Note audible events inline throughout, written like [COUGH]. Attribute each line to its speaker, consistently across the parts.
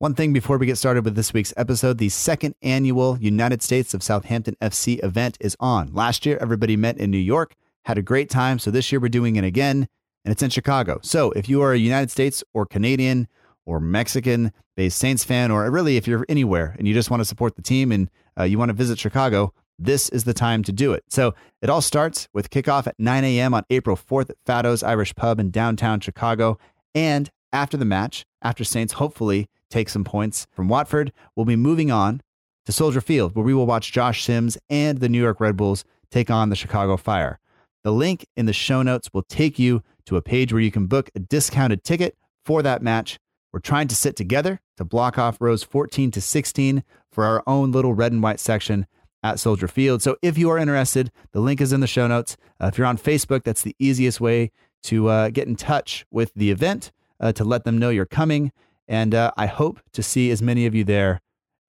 Speaker 1: One thing before we get started with this week's episode the second annual United States of Southampton FC event is on. Last year, everybody met in New York, had a great time. So this year, we're doing it again, and it's in Chicago. So if you are a United States or Canadian or Mexican based Saints fan, or really if you're anywhere and you just want to support the team and uh, you want to visit Chicago, this is the time to do it. So it all starts with kickoff at 9 a.m. on April 4th at Fado's Irish Pub in downtown Chicago. And after the match, after Saints hopefully take some points from Watford, we'll be moving on to Soldier Field, where we will watch Josh Sims and the New York Red Bulls take on the Chicago Fire. The link in the show notes will take you to a page where you can book a discounted ticket for that match. We're trying to sit together to block off rows 14 to 16 for our own little red and white section at Soldier Field. So if you are interested, the link is in the show notes. Uh, if you're on Facebook, that's the easiest way to uh, get in touch with the event uh, to let them know you're coming. And uh, I hope to see as many of you there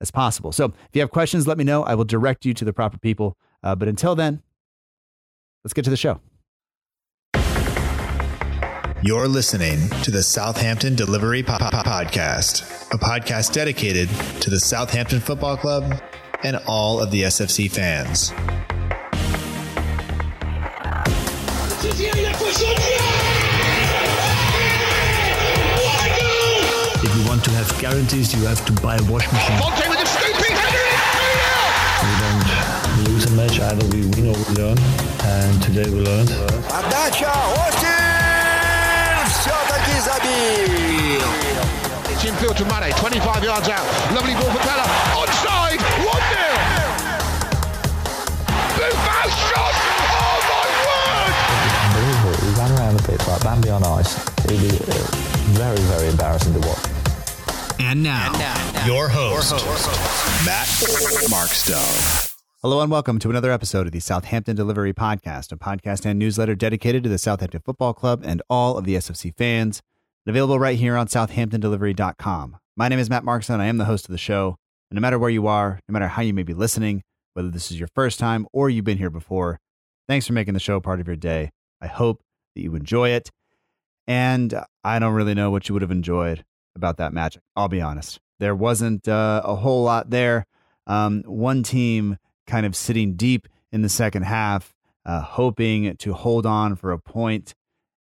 Speaker 1: as possible. So if you have questions, let me know. I will direct you to the proper people. Uh, but until then, let's get to the show.
Speaker 2: You're listening to the Southampton Delivery po- po- Podcast, a podcast dedicated to the Southampton Football Club and all of the SFC fans.
Speaker 3: to have guarantees, you have to buy a washing machine.
Speaker 4: Conte with a stupid!
Speaker 3: We don't lose a match, either we win or we learn. And today we learned.
Speaker 5: Отдача! Остин! Все-таки забил!
Speaker 4: It's infield to Mane, 25 yards out. Lovely ball for Pellè. Onside! 1-0! Buffon shot! Oh my word!
Speaker 6: Unbelievable. He ran around the pitch like Bambi on ice. It'd be uh, very, very embarrassing to watch.
Speaker 2: And now, your host, Matt Markstone.
Speaker 1: Hello and welcome to another episode of the Southampton Delivery Podcast, a podcast and newsletter dedicated to the Southampton Football Club and all of the SFC fans, and available right here on southamptondelivery.com. My name is Matt Markson. I am the host of the show. And no matter where you are, no matter how you may be listening, whether this is your first time or you've been here before, thanks for making the show part of your day. I hope that you enjoy it. And I don't really know what you would have enjoyed about that match. I'll be honest. There wasn't uh, a whole lot there. Um, one team kind of sitting deep in the second half, uh, hoping to hold on for a point,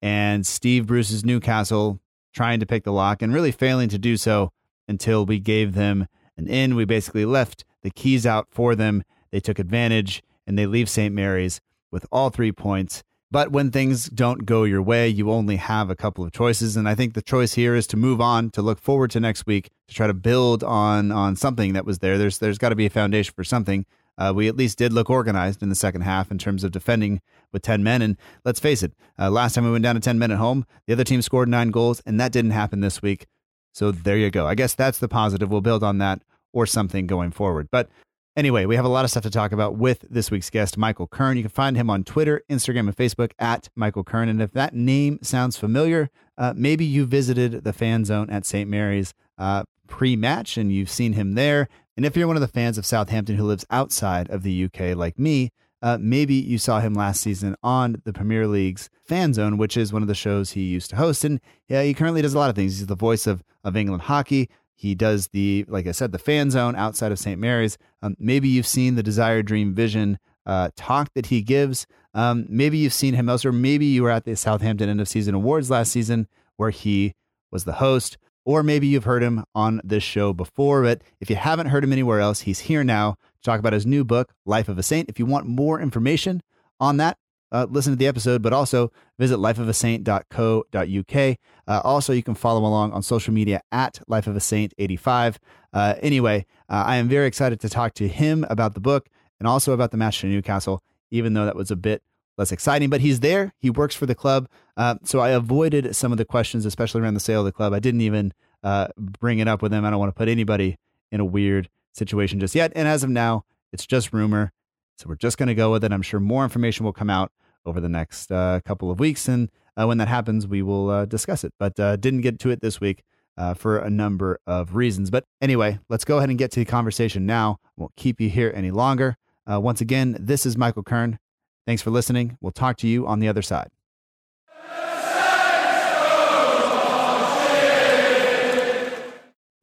Speaker 1: and Steve Bruce's Newcastle trying to pick the lock and really failing to do so until we gave them an in. We basically left the keys out for them. They took advantage and they leave St. Mary's with all three points. But when things don't go your way, you only have a couple of choices. And I think the choice here is to move on, to look forward to next week, to try to build on on something that was there. There's there's got to be a foundation for something. Uh, we at least did look organized in the second half in terms of defending with 10 men. And let's face it, uh, last time we went down to 10 men at home, the other team scored nine goals, and that didn't happen this week. So there you go. I guess that's the positive. We'll build on that or something going forward. But Anyway, we have a lot of stuff to talk about with this week's guest, Michael Kern. You can find him on Twitter, Instagram, and Facebook at Michael Kern. And if that name sounds familiar, uh, maybe you visited the fan zone at St. Mary's uh, pre match and you've seen him there. And if you're one of the fans of Southampton who lives outside of the UK like me, uh, maybe you saw him last season on the Premier League's Fan Zone, which is one of the shows he used to host. And yeah, he currently does a lot of things. He's the voice of, of England hockey. He does the, like I said, the fan zone outside of St. Mary's. Um, maybe you've seen the Desire Dream Vision uh, talk that he gives. Um, maybe you've seen him elsewhere. Maybe you were at the Southampton end of season awards last season where he was the host. Or maybe you've heard him on this show before. But if you haven't heard him anywhere else, he's here now to talk about his new book, Life of a Saint. If you want more information on that, uh, listen to the episode, but also visit lifeofasaint.co.uk. Uh, also, you can follow along on social media at lifeofasaint85. Uh, anyway, uh, I am very excited to talk to him about the book and also about the match to Newcastle, even though that was a bit less exciting. But he's there. He works for the club. Uh, so I avoided some of the questions, especially around the sale of the club. I didn't even uh, bring it up with him. I don't want to put anybody in a weird situation just yet. And as of now, it's just rumor. So we're just going to go with it. I'm sure more information will come out over the next uh, couple of weeks. And uh, when that happens, we will uh, discuss it. But uh, didn't get to it this week uh, for a number of reasons. But anyway, let's go ahead and get to the conversation now. Won't keep you here any longer. Once again, this is Michael Kern. Thanks for listening. We'll talk to you on the other side.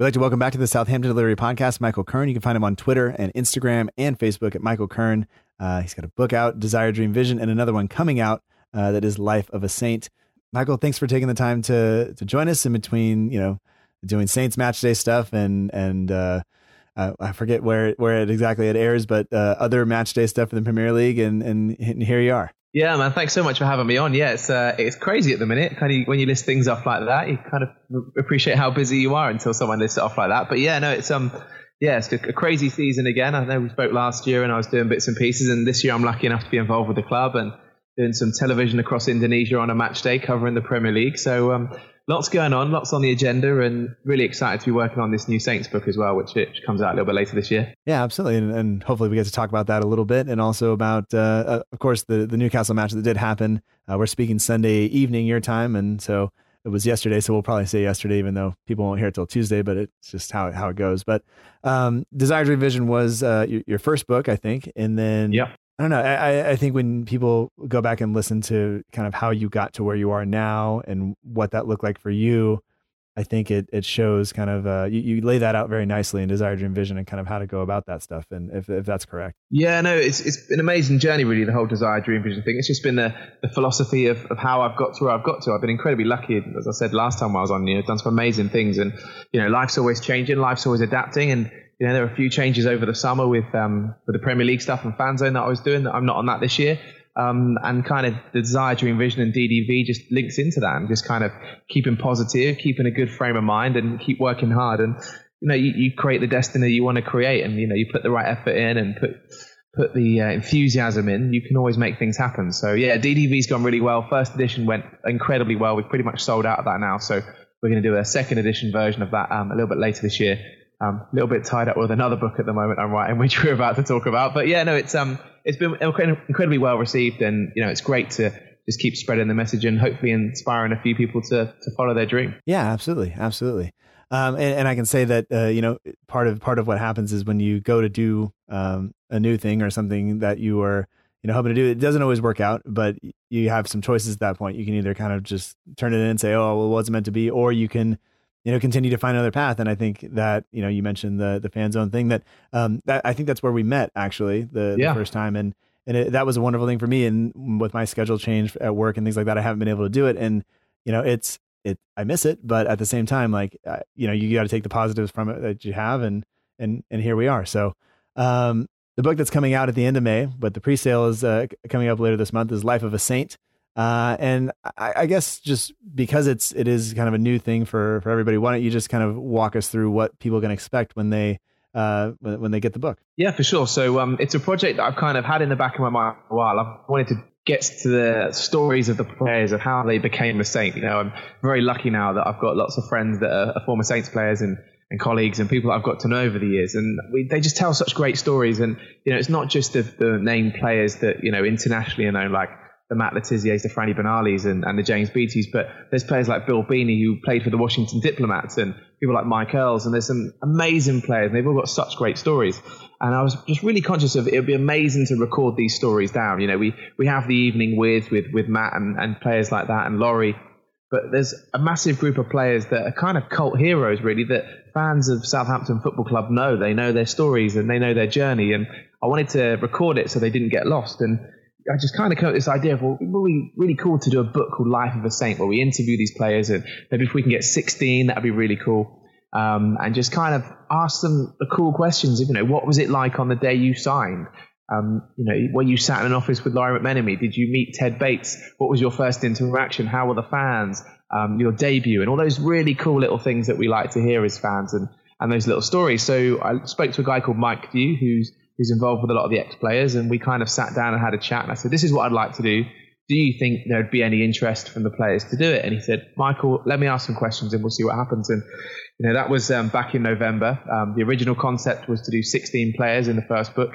Speaker 1: We'd like to welcome back to the Southampton Delivery Podcast, Michael Kern. You can find him on Twitter and Instagram and Facebook at Michael Kern. Uh, he's got a book out, Desire, Dream, Vision, and another one coming out uh, that is Life of a Saint. Michael, thanks for taking the time to to join us in between, you know, doing Saints match day stuff and and uh, I forget where where it exactly it airs, but uh, other match day stuff in the Premier League, and, and and here you are.
Speaker 7: Yeah, man. Thanks so much for having me on. Yeah, it's uh, it's crazy at the minute. Kind of when you list things off like that, you kind of appreciate how busy you are until someone lists it off like that. But yeah, no, it's um, yeah, it's a crazy season again. I know we spoke last year, and I was doing bits and pieces, and this year I'm lucky enough to be involved with the club and doing some television across Indonesia on a match day covering the Premier League. So um, lots going on, lots on the agenda, and really excited to be working on this new Saints book as well, which, which comes out a little bit later this year.
Speaker 1: Yeah, absolutely, and, and hopefully we get to talk about that a little bit, and also about, uh, uh, of course, the the Newcastle match that did happen. Uh, we're speaking Sunday evening your time, and so it was yesterday, so we'll probably say yesterday, even though people won't hear it till Tuesday. But it's just how how it goes. But um, Desire Dream Vision was uh, your, your, first book, I think, and then
Speaker 7: yeah.
Speaker 1: I don't know. I, I think when people go back and listen to kind of how you got to where you are now and what that looked like for you, I think it it shows kind of uh, you, you lay that out very nicely in Desire Dream Vision and kind of how to go about that stuff and if, if that's correct.
Speaker 7: Yeah, no, it's it's an amazing journey really the whole Desire Dream Vision thing. It's just been the, the philosophy of, of how I've got to where I've got to. I've been incredibly lucky, as I said last time I was on. You know, done some amazing things, and you know, life's always changing, life's always adapting, and you know, there were a few changes over the summer with um with the Premier League stuff and fan zone that I was doing. That I'm not on that this year. Um, and kind of the desire to envision and DDV just links into that and just kind of keeping positive, keeping a good frame of mind and keep working hard. And, you know, you, you create the destiny you want to create and, you know, you put the right effort in and put, put the uh, enthusiasm in, you can always make things happen. So yeah, DDV's gone really well. First edition went incredibly well. We've pretty much sold out of that now. So we're going to do a second edition version of that um, a little bit later this year. Um, a little bit tied up with another book at the moment I'm writing, [LAUGHS] which we're about to talk about. But yeah, no, it's um, it's been incredibly well received, and you know, it's great to just keep spreading the message and hopefully inspiring a few people to to follow their dream.
Speaker 1: Yeah, absolutely, absolutely. Um, and, and, I can say that uh, you know part of part of what happens is when you go to do um, a new thing or something that you are you know hoping to do, it doesn't always work out, but you have some choices at that point. You can either kind of just turn it in and say, oh, well, it wasn't meant to be, or you can you know continue to find another path. And i think that you know you mentioned the the fan zone thing that um that i think that's where we met actually the, yeah. the first time. And and it, that was a wonderful thing for me. And with my schedule change at work and things like that i haven't been able to do it. And you know it's it i miss it. But at the same time like uh, you know you got to take the positives from it that you have and and and here we are. So um the book that's coming out at the end of may but the pre-sale is uh, coming up later this month is life of a saint uh, and I, I, guess just because it's it is kind of a new thing for for everybody, why don't you just kind of walk us through what people can expect when they uh, when, when they get the book?
Speaker 7: Yeah, for sure. So um, it's a project that I've kind of had in the back of my mind for a while. I've wanted to get to the stories of the players of how they became a saint. You know, I'm very lucky now that I've got lots of friends that are, former Saints players and and colleagues and people I've got to know over the years. And we, they just tell such great stories. And, you know, it's not just the, the named players that, you know, internationally are known, like the Matt Le Tissiers, the Franny Benalis, and, and the James Beatties, but there's players like Bill Beanie who played for the Washington Diplomats, and people like Mike Earls, and there's some amazing players, and they've all got such great stories. And I was just really conscious of it would be amazing to record these stories down. You know, we we have the evening with with with Matt and, and players like that, and Lawrie. But there's a massive group of players that are kind of cult heroes, really, that fans of Southampton Football Club know. They know their stories and they know their journey. And I wanted to record it so they didn't get lost. And I just kind of came up with this idea of, well, it would be really cool to do a book called Life of a Saint where we interview these players and maybe if we can get 16, that'd be really cool. Um, and just kind of ask them the cool questions of, you know, what was it like on the day you signed? Um, you know, when you sat in an office with Lawrie McMenemy, did you meet Ted Bates? What was your first interaction? How were the fans? Um, your debut and all those really cool little things that we like to hear as fans and, and those little stories. So I spoke to a guy called Mike Dew, who's who's involved with a lot of the ex players, and we kind of sat down and had a chat. And I said, "This is what I'd like to do. Do you think there'd be any interest from the players to do it?" And he said, "Michael, let me ask some questions, and we'll see what happens." And you know, that was um, back in November. Um, the original concept was to do 16 players in the first book,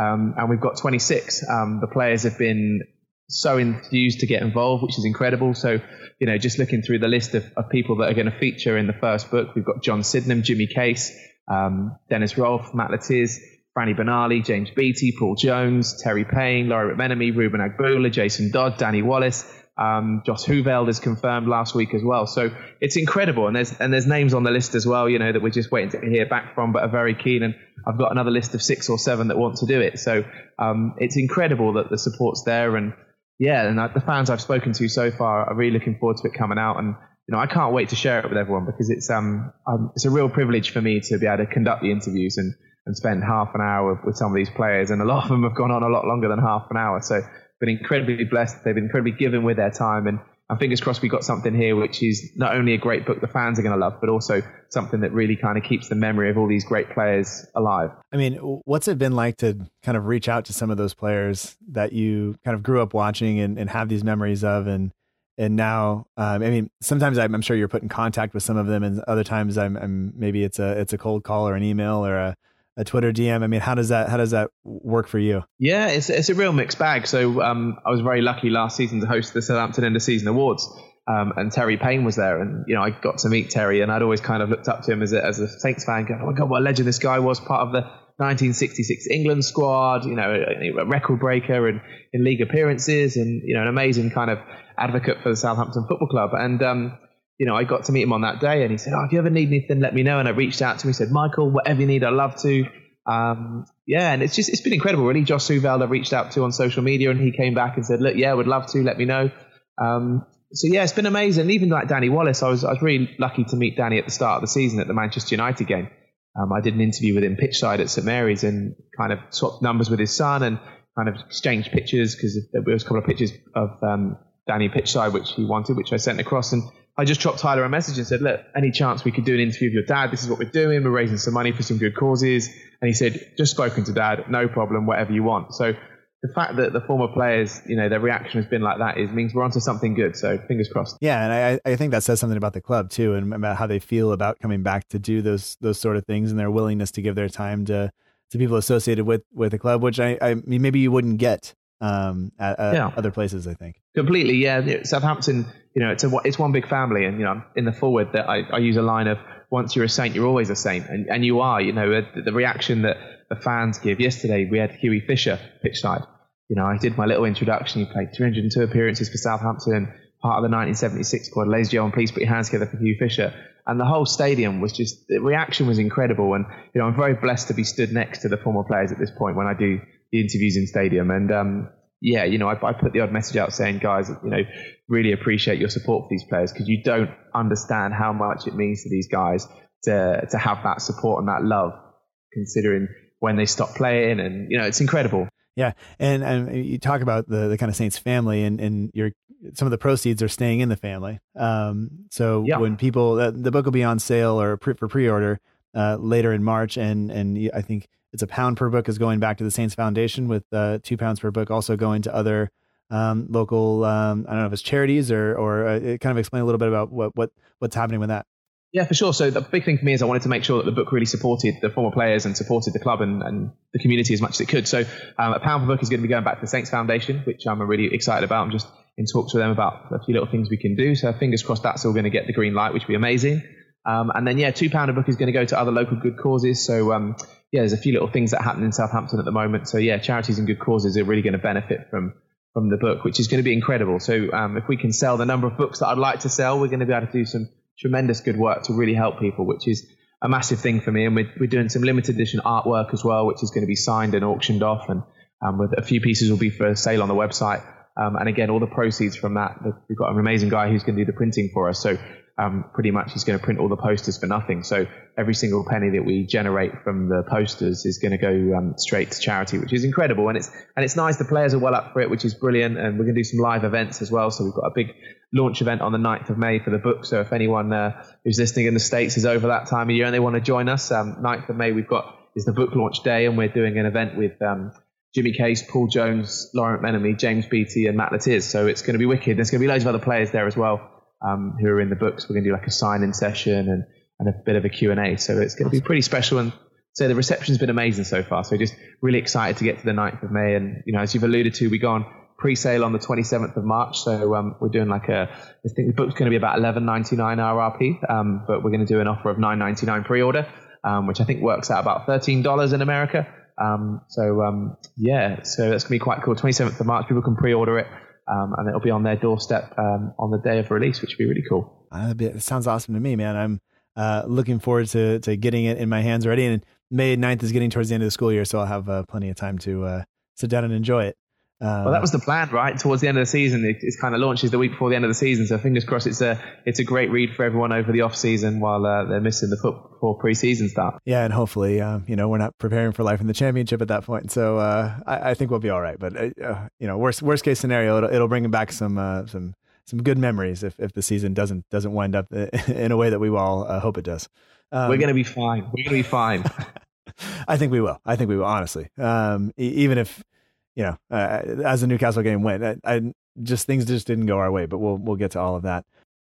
Speaker 7: um, and we've got 26. Um, the players have been so enthused to get involved, which is incredible. So, you know, just looking through the list of, of people that are going to feature in the first book, we've got John Sydenham, Jimmy Case, um, Dennis Rofe, Matt Le Tiss, Franny Benali, James Beattie, Paul Jones, Terry Payne, Lawrie McMenemy, Reuben Agboola, Jason Dodd, Danny Wallace, Um, Josh Hooiveld is confirmed last week as well. So it's incredible. And there's, and there's names on the list as well, you know, that we're just waiting to hear back from, but are very keen. And I've got another list of six or seven that want to do it. So, um, it's incredible that the support's there. And yeah, and the fans I've spoken to so far are really looking forward to it coming out. And, you know, I can't wait to share it with everyone because it's, um, um it's a real privilege for me to be able to conduct the interviews and, and spend half an hour with, with some of these players. And a lot of them have gone on a lot longer than half an hour. So, been incredibly blessed. They've been incredibly given with their time, and and fingers crossed we got something here which is not only a great book the fans are going to love, but also something that really kind of keeps the memory of all these great players alive.
Speaker 1: I mean, what's it been like to kind of reach out to some of those players that you kind of grew up watching and, and have these memories of, and and now, um, I mean, sometimes I'm, I'm, sure you're put in contact with some of them, and other times I'm, I'm maybe it's a it's a cold call or an email or a a Twitter DM? I mean, how does that how does that work for you?
Speaker 7: Yeah, it's it's a real mixed bag. So um, I was very lucky last season to host the Southampton End of Season Awards. Um, and Terry Payne was there, and you know I got to meet Terry, and I'd always kind of looked up to him as a, as a Saints fan, going, "Oh my God, what a legend this guy was!" Part of the 1966 England squad, you know, a, record breaker and in league appearances, and you know, an amazing kind of advocate for the Southampton Football Club. And um, you know, I got to meet him on that day and he said, Oh, if you ever need anything, let me know. And I reached out to him. He said, Michael, whatever you need, I'd love to. Um, yeah, and it's just, it's been incredible, really. Josh Hooiveld, I reached out to on social media and he came back and said, Look, yeah, would love to, let me know. Um, so yeah, it's been amazing. Even like Danny Wallace, I was, I was really lucky to meet Danny at the start of the season at the Manchester United game. Um, I did an interview with him pitchside at St Mary's and kind of swapped numbers with his son and kind of exchanged pictures because there was a couple of pictures of um, Danny pitchside which he wanted, which I sent across. And I just dropped Tyler a message and said, look, any chance we could do an interview with your dad? This is what we're doing. We're raising some money for some good causes. And he said, just spoken to dad, no problem, whatever you want. So the fact that the former players, you know, their reaction has been like that is means we're onto something good. So fingers crossed.
Speaker 1: Yeah, and I, I think that says something about the club too, and about how they feel about coming back to do those those sort of things, and their willingness to give their time to to people associated with with the club, which I, I mean, maybe you wouldn't get um, at, at yeah. other places. I think
Speaker 7: completely. Yeah, Southampton. You know, it's a it's one big family, and you know, in the forward that I, I use a line of once you're a saint, you're always a saint, and and you are. You know, the, the reaction that the fans give. Yesterday, we had Hughie Fisher pitchside. You know, I did my little introduction. He played 302 appearances for Southampton, part of the 1976 squad. Ladies and gentlemen, please put your hands together for Hugh Fisher. And the whole stadium was just, the reaction was incredible. And, you know, I'm very blessed to be stood next to the former players at this point when I do the interviews in stadium. And, um, yeah, you know, I, I, put the odd message out saying, guys, you know, really appreciate your support for these players because you don't understand how much it means to these guys to to have that support and that love, considering when they stop playing, and you know, it's incredible.
Speaker 1: Yeah, and and you talk about the the kind of Saints family, and and your some of the proceeds are staying in the family. Um, so yeah. when people uh, the book will be on sale or pre, for pre order uh, later in March, and and I think it's a pound per book is going back to the Saints Foundation with uh, two pounds per book also going to other um, local um, I don't know if it's charities or or uh, kind of explain a little bit about what what what's happening with that.
Speaker 7: Yeah, for sure. So the big thing for me is I wanted to make sure that the book really supported the former players and supported the club and, and the community as much as it could. So um, a pound per book is going to be going back to the Saints Foundation, which I'm really excited about. I'm just in talks with them about a few little things we can do. So fingers crossed that's all going to get the green light, which would be amazing. Um, and then yeah, two pound a book is going to go to other local good causes. So um, yeah, there's a few little things that happen in Southampton at the moment. So yeah, charities and good causes are really going to benefit from from the book, which is going to be incredible. So um, if we can sell the number of books that I'd like to sell, we're going to be able to do some tremendous good work to really help people, which is a massive thing for me. And we're, we're doing some limited edition artwork as well, which is going to be signed and auctioned off, and um, with a few pieces will be for sale on the website. Um, and again, all the proceeds from that, we've got an amazing guy who's going to do the printing for us. So um, pretty much he's going to print all the posters for nothing. So every single penny that we generate from the posters is going to go um, straight to charity, which is incredible. And it's and it's nice. The players are well up for it, which is brilliant. And we're going to do some live events as well. So we've got a big launch event on the 9th of May for the book. So if anyone uh, who's listening in the states is over that time of year and they want to join us, um, 9th of May we've got is the book launch day, and we're doing an event with. Um, Jimmy Case, Paul Jones, Lawrie McMenemy, James Beattie, and Matt Le Tiss. So it's going to be wicked. There's going to be loads of other players there as well um, who are in the books. We're going to do like a sign-in session and, and a bit of a Q&A. So it's going to be pretty special. And so the reception's been amazing so far. So just really excited to get to the 9th of May. And, you know, as you've alluded to, we go on pre-sale on the 27th of March. So um, we're doing like a, I think the book's going to be about 11.99 RRP, um, but we're going to do an offer of 9.99 pre-order, um, which I think works out about $13 in America. Um, so um, yeah, so that's going to be quite cool. 27th of March, people can pre-order it. Um, and it'll be on their doorstep um, on the day of release, which would be really cool.
Speaker 1: Uh, it sounds awesome to me, man. I'm uh, looking forward to to getting it in my hands already. And May 9th is getting towards the end of the school year, so I'll have uh, plenty of time to uh, sit down and enjoy it.
Speaker 7: Um, well, that was the plan, right? Towards the end of the season, it, it, kind of launches the week before the end of the season. So fingers crossed, it's a it's a great read for everyone over the off season while uh, they're missing the football pre-season start.
Speaker 1: Yeah, and hopefully, um, you know, we're not preparing for life in the championship at that point. So uh, I, I, think we'll be all right. But uh, uh you know, worst worst case scenario, it'll, it'll bring back some uh, some some good memories if, if the season doesn't doesn't wind up [LAUGHS] in a way that we all uh, hope it does.
Speaker 7: Um, we're gonna be fine. We're gonna be fine. [LAUGHS]
Speaker 1: I think we will. I think we will. Honestly, um, even if you know, uh, as the Newcastle game went, I, I, just things just didn't go our way. But we'll we'll get to all of that.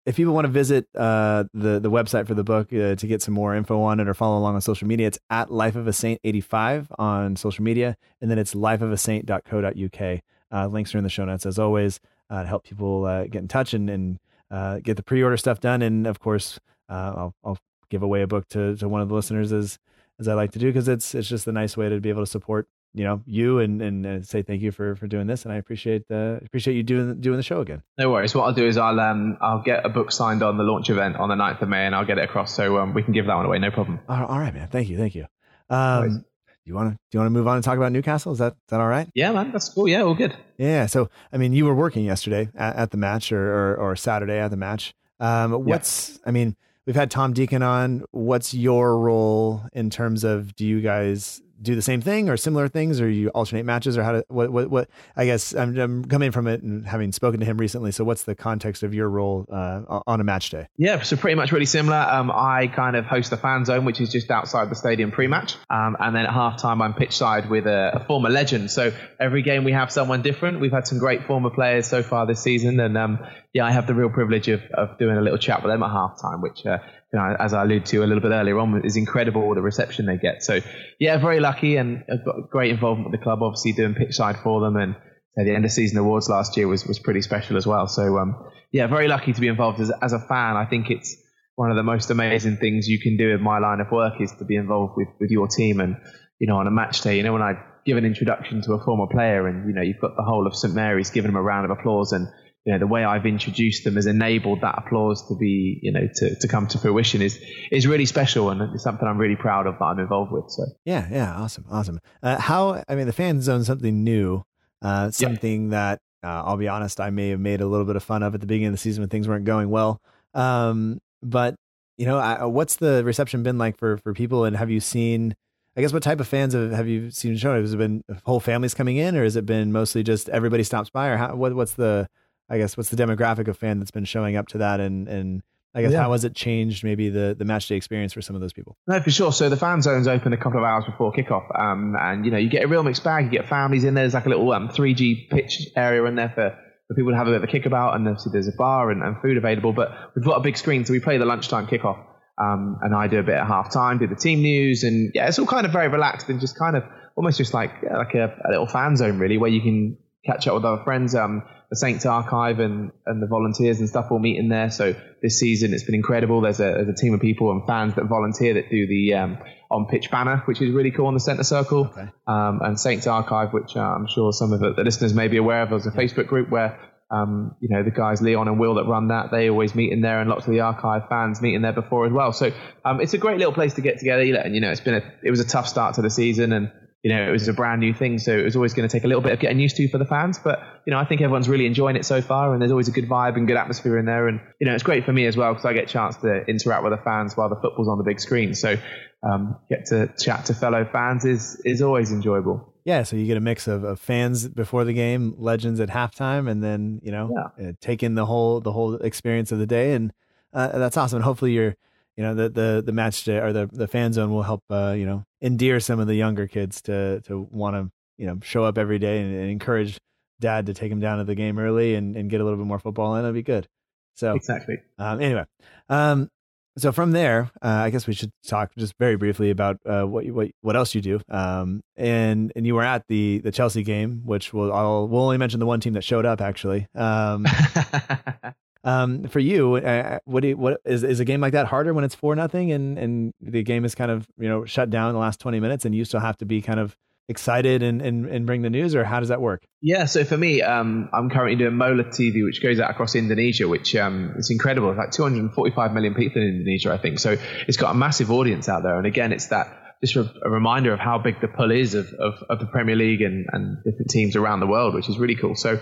Speaker 1: If people want to visit uh, the the website for the book uh, to get some more info on it or follow along on social media, it's at Life of a Saint eighty five on social media, and then it's lifeofasaint.co.uk. Uh, links are in the show notes as always uh, to help people uh, get in touch and and uh, get the pre order stuff done. And of course, I'll, I'll give away a book to to one of the listeners as as I like to do because it's it's just a nice way to be able to support you know you and and uh, say thank you for for doing this and i appreciate uh appreciate you doing doing the show again
Speaker 7: no worries what i'll do is i'll um i'll get a book signed on the launch event on the 9th of may and i'll get it across so um, we can give that one away no problem
Speaker 1: all right man thank you thank you um you want to do you want to move on and talk about Newcastle? Is that is that all right?
Speaker 7: Yeah, man, that's cool. Yeah, all good.
Speaker 1: Yeah. So, I mean, you were working yesterday at, at the match, or, or, or Saturday at the match. Um, what's yeah. I mean, we've had Tom Deacon on. What's your role in terms of do you guys do the same thing or similar things, or you alternate matches, or how to what what what? I guess I'm, I'm coming from it and having spoken to him recently. So, what's the context of your role uh, on a match day?
Speaker 7: Yeah, so pretty much really similar. Um, I kind of host the fan zone, which is just outside the stadium pre-match, um, and then at halftime I'm pitch side with a, a, former legend. So every game we have someone different. We've had some great former players so far this season, and um, yeah, I have the real privilege of, of doing a little chat with them at halftime, which. Uh, you know, as I alluded to a little bit earlier on, is incredible the reception they get. So, yeah, very lucky and got great involvement with the club, obviously doing pitch side for them. And the end of season awards last year was, was pretty special as well. So, um, yeah, very lucky to be involved as, as a fan. I think it's one of the most amazing things you can do in my line of work is to be involved with, with your team. And, you know, on a match day, you know, when I give an introduction to a former player and, you know, you've got the whole of St. Mary's giving them a round of applause and, you know, the way I've introduced them has enabled that applause to be, you know, to, to come to fruition is is really special and it's something I'm really proud of that I'm involved with. So
Speaker 1: yeah, yeah, awesome, awesome. Uh, how I mean, the fan zone something new, uh, something that uh, I'll be honest, I may have made a little bit of fun of at the beginning of the season when things weren't going well. Um, but you know, I, what's the reception been like for for people, and have you seen? I guess what type of fans have, have you seen shown? Has it been whole families coming in, or has it been mostly just everybody stops by, or how, what, what's the I guess what's the demographic of fan that's been showing up to that and and I guess yeah. how has it changed maybe the the match day experience for some of those people?
Speaker 7: No, for sure. So the fan zone's open a couple of hours before kickoff, um, and you know you get a real mixed bag. You get families in there. There's like a little um, 3G pitch area in there for, for people to have a bit of a kickabout, and obviously there's a bar and, and food available. But we've got a big screen, so we play the lunchtime kickoff, um, and I do a bit at half time, do the team news, and yeah, it's all kind of very relaxed and just kind of almost just like like a, a little fan zone really, where you can catch up with other friends. Um, the Saints Archive and, and the volunteers and stuff all meet in there. So this season it's been incredible. There's a, there's a team of people and fans that volunteer that do the um, on pitch banner, which is really cool on the centre circle. Okay. Um, and Saints Archive, which uh, I'm sure some of the, the, listeners may be aware of, there's a Facebook group where um, you know the guys Leon and Will that run that they always meet in there, and lots of the archive fans meet in there before as well. So um, it's a great little place to get together. And you know it's been a it was a tough start to the season and you know, it was a brand new thing, so it was always going to take a little bit of getting used to for the fans. But you know, I think everyone's really enjoying it so far, and there's always a good vibe and good atmosphere in there. And you know, it's great for me as well because I get a chance to interact with the fans while the football's on the big screen. So um, get to chat to fellow fans is is always enjoyable.
Speaker 1: Yeah, so you get a mix of, of fans before the game, legends at halftime, and then you know, yeah. uh, take in the whole the whole experience of the day, and uh, that's awesome. And hopefully, you're you know the the the match day or the the fan zone will help uh, you know endear some of the younger kids to to want to you know show up every day and, and, encourage dad to take him down to the game early and, and get a little bit more football in. It'll be good. So
Speaker 7: exactly.
Speaker 1: Um, anyway, um, so from there, uh, I guess we should talk just very briefly about uh, what what what else you do. Um, and and you were at the the Chelsea game, which will I'll we'll only mention the one team that showed up actually. Um, [LAUGHS] Um, for you, uh, what do you, what is is a game like that harder when it's four nothing and and the game is kind of you know shut down the last twenty minutes and you still have to be kind of excited and, and, and bring the news, or how does that work?
Speaker 7: Yeah, so for me, um, I'm currently doing Mola TV, which goes out across Indonesia, which um, is incredible. It's like 245 million people in Indonesia, I think. So it's got a massive audience out there. And again, it's that just a, reminder of how big the pull is of, of, of the Premier League and, and different teams around the world, which is really cool. So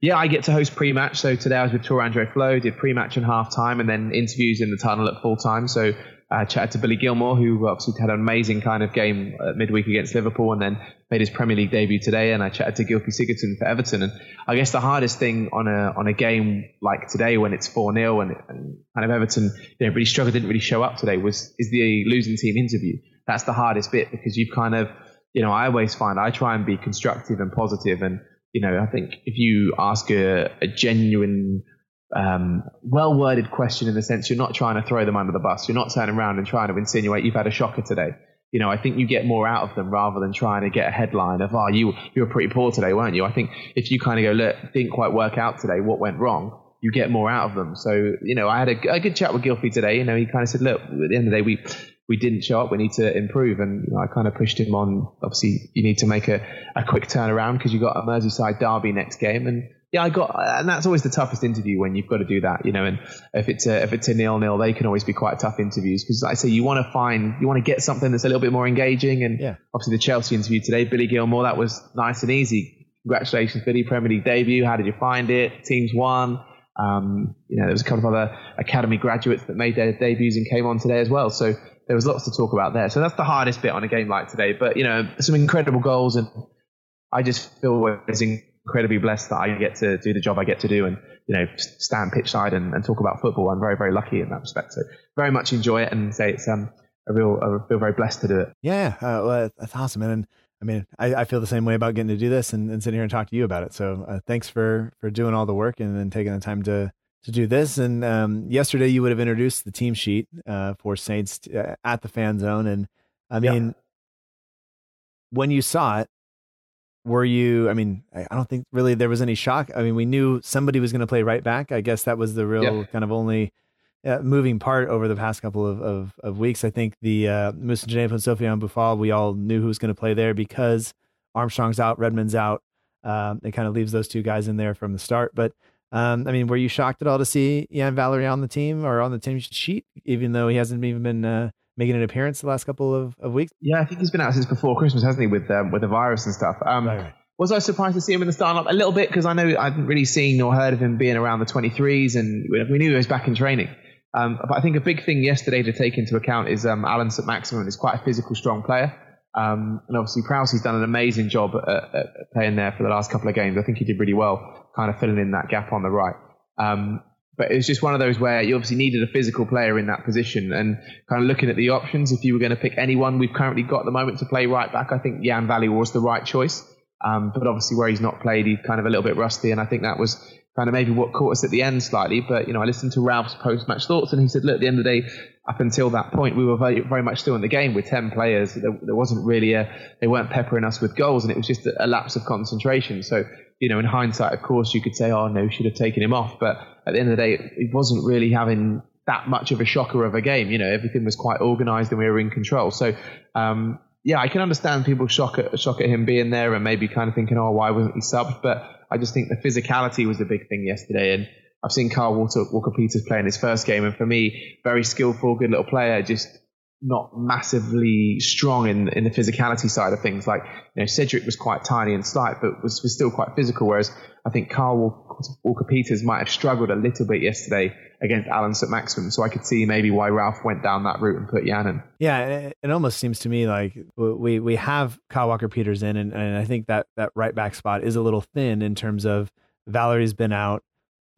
Speaker 7: yeah, I get to host pre-match. So today I was with Tore André Flo, did pre-match and half time, and then interviews in the tunnel at full time. So I uh, chatted to Billy Gilmour, who obviously had an amazing kind of game midweek against Liverpool, and then made his Premier League debut today. And I chatted to Gylfi Sigurdsson for Everton. And I guess the hardest thing on a on a game like today, when it's four 0 and, and kind of Everton, you know, really struggled, didn't really show up today, was is the losing team interview. That's the hardest bit because you've kind of, you know, I always find I try and be constructive and positive and you know, I think if you ask a, a genuine, um, well worded question in the sense you're not trying to throw them under the bus, you're not turning around and trying to insinuate you've had a shocker today. You know, I think you get more out of them rather than trying to get a headline of, oh, you, you were pretty poor today, weren't you? I think if you kind of go, look, didn't quite work out today, what went wrong? You get more out of them. So, you know, I had a, a good chat with Gylfi today. You know, he kind of said, look, at the end of the day, we, we didn't show up. We need to improve. And you know, I kind of pushed him on. Obviously, you need to make a, a quick turnaround because you've got a Merseyside derby next game. And yeah, I got, and that's always the toughest interview when you've got to do that, you know. And if it's a, if it's a nil nil, they can always be quite tough interviews because I say you want to find, you want to get something that's a little bit more engaging. And
Speaker 1: yeah.
Speaker 7: obviously, the Chelsea interview today, Billy Gilmour, that was nice and easy. Congratulations, Billy, Premier League debut. How did you find it? Teams won. Um, you know, there was a couple of other academy graduates that made their debuts and came on today as well. So there was lots to talk about there. So that's the hardest bit on a game like today. But you know, some incredible goals, and I just feel it's incredibly blessed that I get to do the job I get to do, and you know, stand pitch side and, and talk about football. I'm very very lucky in that respect. So very much enjoy it, and say it's um a real I feel very blessed to do it.
Speaker 1: Yeah, uh, well, that's awesome, and. I mean, I, I, feel the same way about getting to do this and, and sitting here and talk to you about it. So uh, thanks for for doing all the work and then taking the time to to do this. And um, yesterday, you would have introduced the team sheet uh, for Saints t- uh, at the fan zone. And I mean, yeah. when you saw it, were you? I mean, I, I, don't think really there was any shock. I mean, we knew somebody was going to play right back. I guess that was the real yeah. kind of only uh, moving part over the past couple of, of, of weeks. I think the uh, Moussa Djenepo and Sofiane Boufal, we all knew who was going to play there because Armstrong's out, Redmond's out. Um, it kind of leaves those two guys in there from the start. But um, I mean, were you shocked at all to see Yan Valery on the team or on the team sheet, even though he hasn't even been uh, making an appearance the last couple of, of weeks?
Speaker 7: Yeah, I think he's been out since before Christmas, hasn't he, with um, with the virus and stuff. Um, right. Was I surprised to see him in the starting A little bit because I know I hadn't really seen or heard of him being around the 23s, and we knew he was back in training. Um, but I think a big thing yesterday to take into account is um, Allan Saint-Maximin is quite a physical, strong player. Um, and obviously, Prowse's done an amazing job at, at, playing there for the last couple of games. I think he did really well, kind of filling in that gap on the right. Um, but it's just one of those where you obviously needed a physical player in that position and kind of looking at the options. If you were going to pick anyone we've currently got at the moment to play right back, I think Yan Valery was the right choice. Um, but obviously, where he's not played, he's kind of a little bit rusty, and I think that was kind of maybe what caught us at the end slightly. But you know, I listened to Ralph's post-match thoughts, and he said, "Look, at the end of the day, up until that point, we were very, very much still in the game with ten players. There, there wasn't really a, they weren't peppering us with goals, and it was just a, a lapse of concentration. So." You know, in hindsight, of course, you could say, "Oh no, should have taken him off." But at the end of the day, it wasn't really having that much of a shocker of a game. You know, everything was quite organised and we were in control. So, um, yeah, I can understand people shock at shock at him being there and maybe kind of thinking, "Oh, why wasn't he subbed?" But I just think the physicality was the big thing yesterday. And I've seen Kyle Walker, Walker Peters play in his first game. And for me, very skillful, good little player, just not massively strong in in the physicality side of things. Like you know, Cedric was quite tiny and slight, but was, was still quite physical. Whereas I think Kyle Walker Peters might have struggled a little bit yesterday against Allan Saint-Maximin. So I could see maybe why Ralph went down that route and put Yannon.
Speaker 1: Yeah, it, it almost seems to me like we we have Kyle Walker Peters in, and, and I think that that right back spot is a little thin in terms of Valery's been out.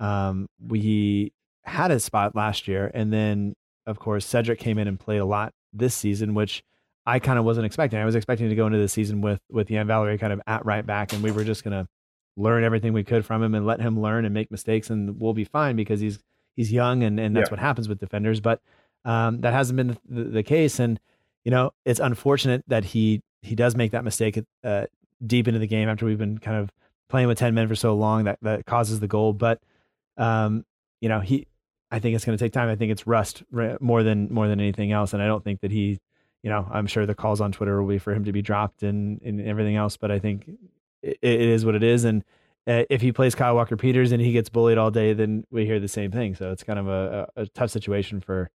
Speaker 1: Um, we had a spot last year, and then of course Cedric came in and played a lot this season, which I kind of wasn't expecting. I was expecting to go into the season with with Yan Valery kind of at right back, and we were just gonna learn everything we could from him and let him learn and make mistakes, and we'll be fine because he's he's young and and that's yeah. what happens with defenders. But um, that hasn't been the, the, case, and you know it's unfortunate that he he does make that mistake uh, deep into the game after we've been kind of playing with ten men for so long that that causes the goal. But um, you know he. I think it's going to take time. I think it's rust more than more than anything else, and I don't think that he you know, I'm sure the calls on Twitter will be for him to be dropped and, and everything else. But I think it, it is what it is. And uh, if he plays Kyle Walker Peters and he gets bullied all day, then we hear the same thing. So it's kind of a, a, a tough situation for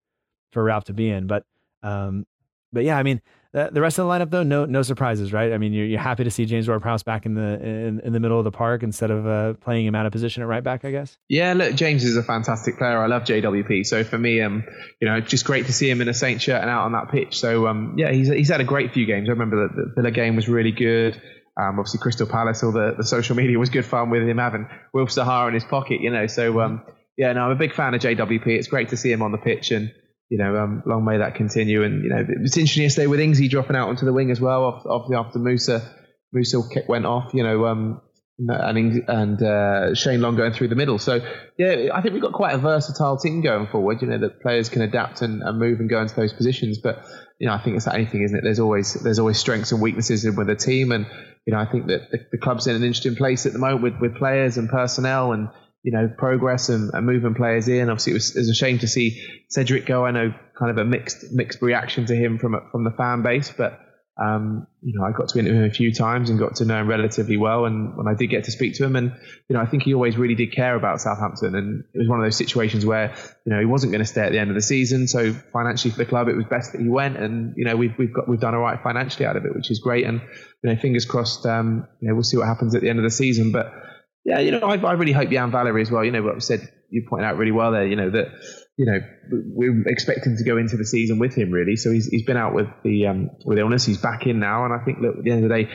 Speaker 1: for Ralph to be in. But um, but yeah, I mean, the, the rest of the lineup though, no no surprises, right? I mean, you're, you're happy to see James Ward-Prowse back in the in, in the middle of the park instead of uh, playing him out of position at right back, I guess.
Speaker 7: Yeah, look, James is a fantastic player. I love JWP. So for me, um, you know, just great to see him in a Saint shirt and out on that pitch. So um, yeah, he's he's had a great few games. I remember that the Villa game was really good. Um, obviously, Crystal Palace, all the, the social media was good fun with him having Wilf Zaha in his pocket, you know. So, um, yeah, no, I'm a big fan of JWP. It's great to see him on the pitch, and you know, um, long may that continue. And you know, it's interesting yesterday with Ingsy dropping out onto the wing as well, after, after Moussa Moussa went off. You know, um, and and uh, Shane Long going through the middle. So yeah, I think we've got quite a versatile team going forward. You know, that players can adapt and, and move and go into those positions, but you know, I think it's like anything, isn't it? There's always there's always strengths and weaknesses with a team, and you know, I think that the, the club's in an interesting place at the moment with with players and personnel and you know progress and, and moving players in. Obviously, it was, it was a shame to see Cedric go. I know kind of a mixed mixed reaction to him from from the fan base, but um, you know, I got to interview him a few times and got to know him relatively well. And when I did get to speak to him, and you know, I think he always really did care about Southampton. And it was one of those situations where you know he wasn't going to stay at the end of the season. So financially for the club, it was best that he went. And you know, we've we've got we've done all right financially out of it, which is great. And you know, fingers crossed. Um, you know, we'll see what happens at the end of the season. But yeah, you know, I, I really hope Yan Valery as well. You know, what I said, you pointed out really well there. You know that you know, we're expecting to go into the season with him really. So he's he's been out with the um, with illness. He's back in now, and I think look at the end of the day,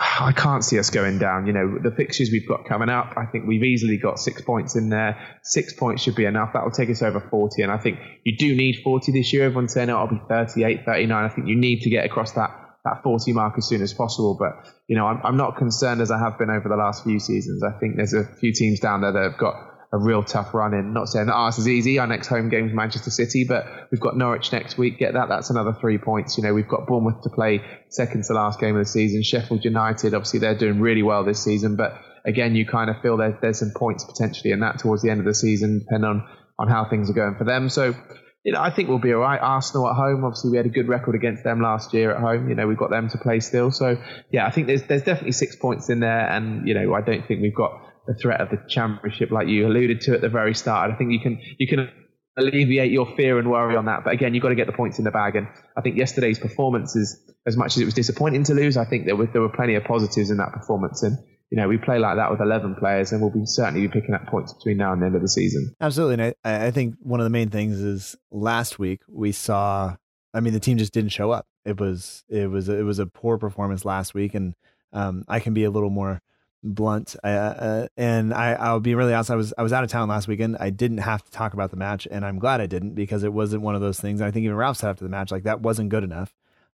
Speaker 7: I can't see us going down. You know, the fixtures we've got coming up, I think we've easily got six points in there. Six points should be enough. That will take us over 40. And I think you do need 40 this year. Everyone's saying, oh, I'll be 38, 39. I think you need to get across that, that 40 mark as soon as possible. But, you know, I'm, I'm not concerned as I have been over the last few seasons. I think there's a few teams down there that have got a real tough run in. Not saying that ours is easy. Our next home game is Manchester City, but we've got Norwich next week. Get that. That's another three points. You know, we've got Bournemouth to play second to last game of the season. Sheffield United, obviously, they're doing really well this season, but again, you kind of feel there's, there's some points potentially in that towards the end of the season, depending on, on how things are going for them. So, you know, I think we'll be all right. Arsenal at home, obviously, we had a good record against them last year at home. You know, we've got them to play still. So, yeah, I think there's there's definitely six points in there, and you know, I don't think we've got the threat of the championship, like you alluded to at the very start. I think you can you can alleviate your fear and worry on that. But again, you've got to get the points in the bag. And I think yesterday's performance is, as much as it was disappointing to lose, I think there were there were plenty of positives in that performance. And you know, we play like that with 11 players, and we'll be certainly be picking up points between now and the end of the season.
Speaker 1: Absolutely, and I, I think one of the main things is last week we saw. I mean, the team just didn't show up. It was it was it was a poor performance last week, and um, I can be a little more blunt. Uh, uh, and I, I'll be really honest. I was I was out of town last weekend. I didn't have to talk about the match, and I'm glad I didn't because it wasn't one of those things. I think even Ralph said after the match, like that wasn't good enough.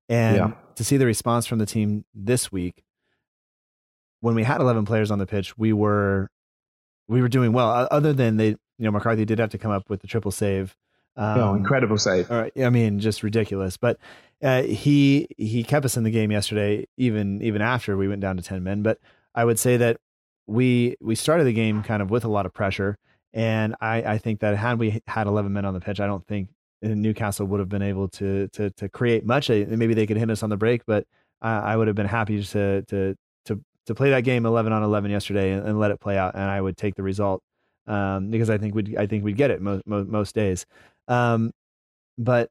Speaker 1: And yeah. to see the response from the team this week, when we had 11 players on the pitch, we were we were doing well. Other than they, you know, McCarthy did have to come up with the triple save.
Speaker 7: Um, oh, incredible save!
Speaker 1: I mean, just ridiculous. But uh, he he kept us in the game yesterday, even even after we went down to 10 men. But I would say that we we started the game kind of with a lot of pressure, and I, I think that had we had 11 men on the pitch, I don't think Newcastle would have been able to to to create much. Maybe they could hit us on the break, but I, I would have been happy to to to play that game 11 on 11 yesterday and, and let it play out, and I would take the result um, because I think we'd I think we'd get it most most, most days. Um, but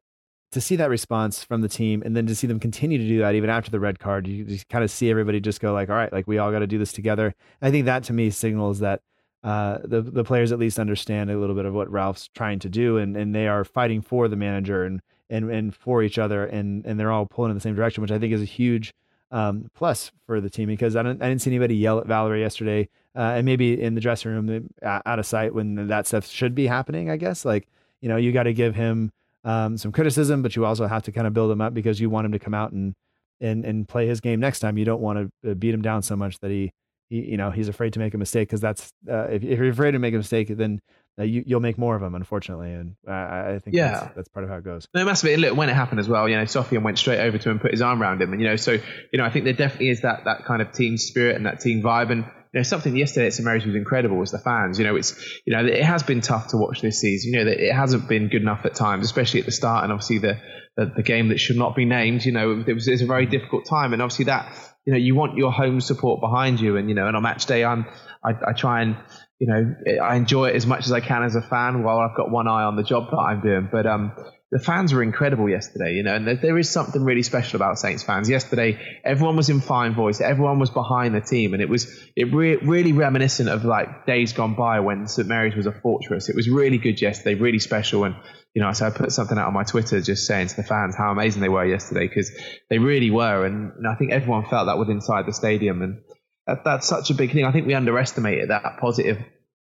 Speaker 1: to see that response from the team and then to see them continue to do that even after the red card, you just kind of see everybody just go like, all right, like we all got to do this together. And I think that to me signals that uh, the the players at least understand a little bit of what Ralph's trying to do, and, and they are fighting for the manager and and and for each other, and and they're all pulling in the same direction, which I think is a huge um, plus for the team because I, don't, I didn't see anybody yell at Valery yesterday, uh, and maybe in the dressing room uh, out of sight when that stuff should be happening. I guess like you know you got to give him um, some criticism, but you also have to kind of build him up because you want him to come out and and and play his game next time. You don't want to uh, beat him down so much that he, he you know he's afraid to make a mistake because that's uh, if, if, you're afraid to make a mistake, then you, will make more of them, unfortunately. And I think yeah. That's, that's, part of how it goes.
Speaker 7: No, must. Look, when it happened as well, you know, Sofiane went straight over to him, and put his arm around him, and you know, so you know, I think there definitely is that that kind of team spirit and that team vibe and you know, something yesterday at St Mary's was incredible was the fans. You know, it's you know it has been tough to watch this season. You know, it hasn't been good enough at times, especially at the start, and obviously the the, the game that should not be named. You know, it was, it was a very difficult time, and obviously that you know you want your home support behind you, and you know, and on match day, I'm I, I try and you know I enjoy it as much as I can as a fan while I've got one eye on the job that I'm doing, but um the fans were incredible yesterday, you know, and there, is something really special about Saints fans. Yesterday, everyone was in fine voice, everyone was behind the team, and it was it re- really reminiscent of like days gone by when St Mary's was a fortress. It was really good yesterday, really special, and you know, so I put something out on my Twitter just saying to the fans how amazing they were yesterday because they really were, and, and I think everyone felt that was inside the stadium, and that, that's such a big thing. I think we underestimated that positive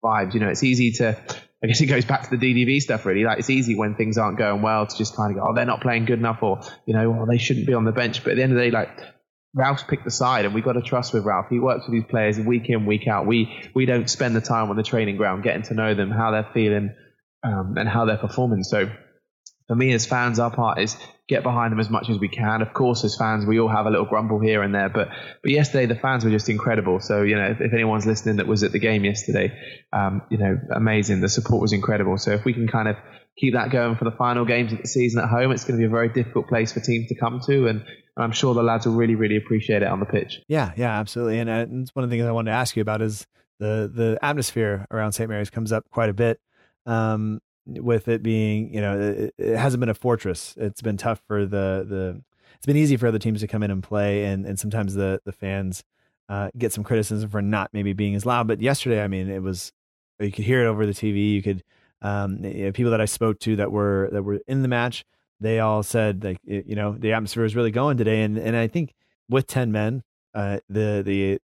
Speaker 7: vibes. You know, it's easy to I guess it goes back to the DDV stuff, really. Like it's easy when things aren't going well to just kind of go, oh, they're not playing good enough, or you know, oh, they shouldn't be on the bench. But at the end of the day, like Ralph's picked the side, and we've got to trust with Ralph. He works with these players week in, week out. We we don't spend the time on the training ground getting to know them, how they're feeling, um, and how they're performing. So for me as fans, our part is get behind them as much as we can. Of course, as fans, we all have a little grumble here and there, but but yesterday the fans were just incredible. So you know, if, if anyone's listening that was at the game yesterday, um, you know, amazing. The support was incredible. So if we can kind of keep that going for the final games of the season at home, it's going to be a very difficult place for teams to come to, and I'm sure the lads will really, really appreciate it on the pitch.
Speaker 1: Yeah, yeah, absolutely. And uh, it's one of the things I wanted to ask you about is the the atmosphere around St. Mary's comes up quite a bit. Um, with it being, you know, it, it, hasn't been a fortress. It's been tough for the the. It's been easy for other teams to come in and play, and and sometimes the the fans uh, get some criticism for not maybe being as loud. But yesterday, I mean, it was you could hear it over the TV. You could um, you know, people that I spoke to that were that were in the match. They all said like you know the atmosphere is really going today, and and I think with ten men, uh, the the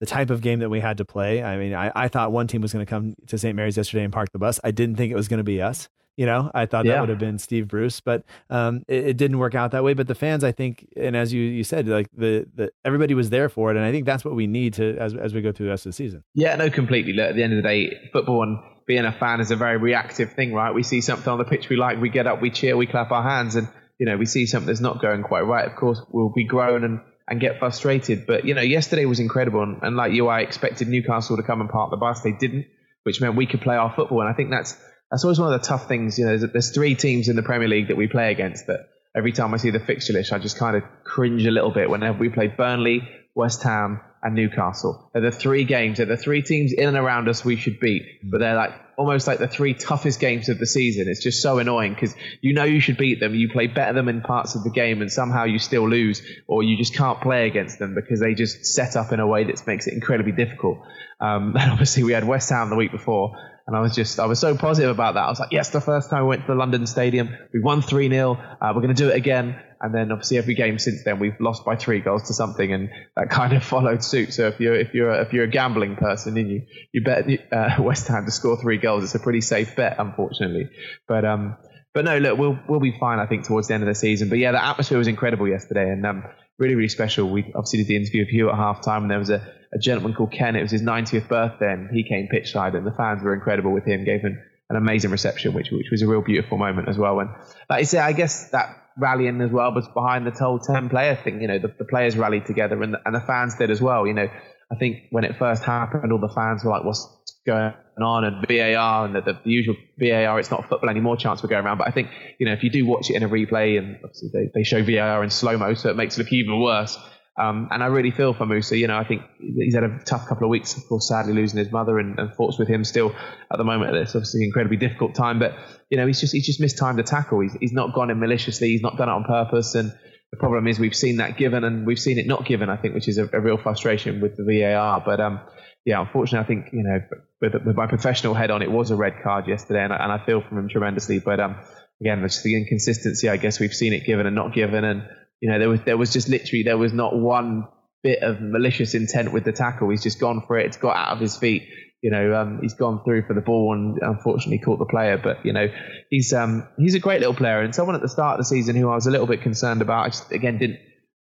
Speaker 1: the type of game that we had to play. I mean, I, I thought one team was going to come to St. Mary's yesterday and park the bus. I didn't think it was going to be us. You know, I thought yeah. that would have been Steve Bruce, but um, it, it, didn't work out that way. But the fans, I think, and as you, you said, like the, the everybody was there for it, and I think that's what we need to as as we go through the rest of the season.
Speaker 7: Yeah, no, completely. Look, at the end of the day, football and being a fan is a very reactive thing, right? We see something on the pitch we like, we get up, we cheer, we clap our hands, and you know, we see something that's not going quite right. Of course, we'll be grown and and get frustrated. But you know, yesterday was incredible, and, and, like you, I expected Newcastle to come and park the bus. They didn't, which meant we could play our football. And I think that's that's always one of the tough things. You know, there's, there's three teams in the Premier League that we play against that every time I see the fixture list, I just kind of cringe a little bit whenever we play Burnley, West Ham, and Newcastle. They're the three games. They're the three teams in and around us we should beat, but they're like almost like the three toughest games of the season. It's just so annoying because you know you should beat them. You play better than them in parts of the game, and somehow you still lose, or you just can't play against them because they just set up in a way that makes it incredibly difficult. Um, [LAUGHS] and obviously, we had West Ham the week before, and I was just, I was so positive about that. I was like, yes, the first time we went to the London Stadium, we won 3 0. Uh, we're going to do it again. And then obviously every game since then, we've lost by three goals to something. And that kind of [LAUGHS] followed suit. So if you're, if you're, if you're a gambling person and you, you bet uh, [LAUGHS] West Ham to score three goals, it's a pretty safe bet, unfortunately. But, um, but no, look, we'll, we'll be fine, I think, towards the end of the season. But yeah, the atmosphere was incredible yesterday and, um, really, really special. We obviously did the interview with Hugh at half time and there was a, a gentleman called Ken. It was his 90th birthday, and he came pitchside, and the fans were incredible with him. Gave him an amazing reception, which which was a real beautiful moment as well. And like I say, I guess that rallying as well was behind the whole 10 player thing. You know, the, the players rallied together, and the, and the fans did as well. You know, I think when it first happened, all the fans were like, "What's going on?" and VAR and the, the, usual VAR. It's not football anymore. Chance we're going around, but I think you know if you do watch it in a replay, and obviously they, they show VAR in slow mo, so it makes it look even worse. Um, and I really feel for Moussa. You know, I think he's had a tough couple of weeks, of course, sadly losing his mother and, and thoughts with him still at the moment. It's obviously an incredibly difficult time, but you know, he's just he's just mistimed the tackle. He's, he's not gone in maliciously. He's not done it on purpose. And the problem is we've seen that given and we've seen it not given. I think, which is a, a real frustration with the VAR. But um, yeah, unfortunately, I think you know, with, with, my professional head on, it was a red card yesterday, and I, and I feel for him tremendously. But um, again, just the inconsistency. I guess we've seen it given and not given, and you know, there was there was just literally there was not one bit of malicious intent with the tackle. He's just gone for it. It's got out of his feet. You know, um, he's gone through for the ball and unfortunately caught the player. But you know, he's um, he's a great little player and someone at the start of the season who I was a little bit concerned about. I just again didn't.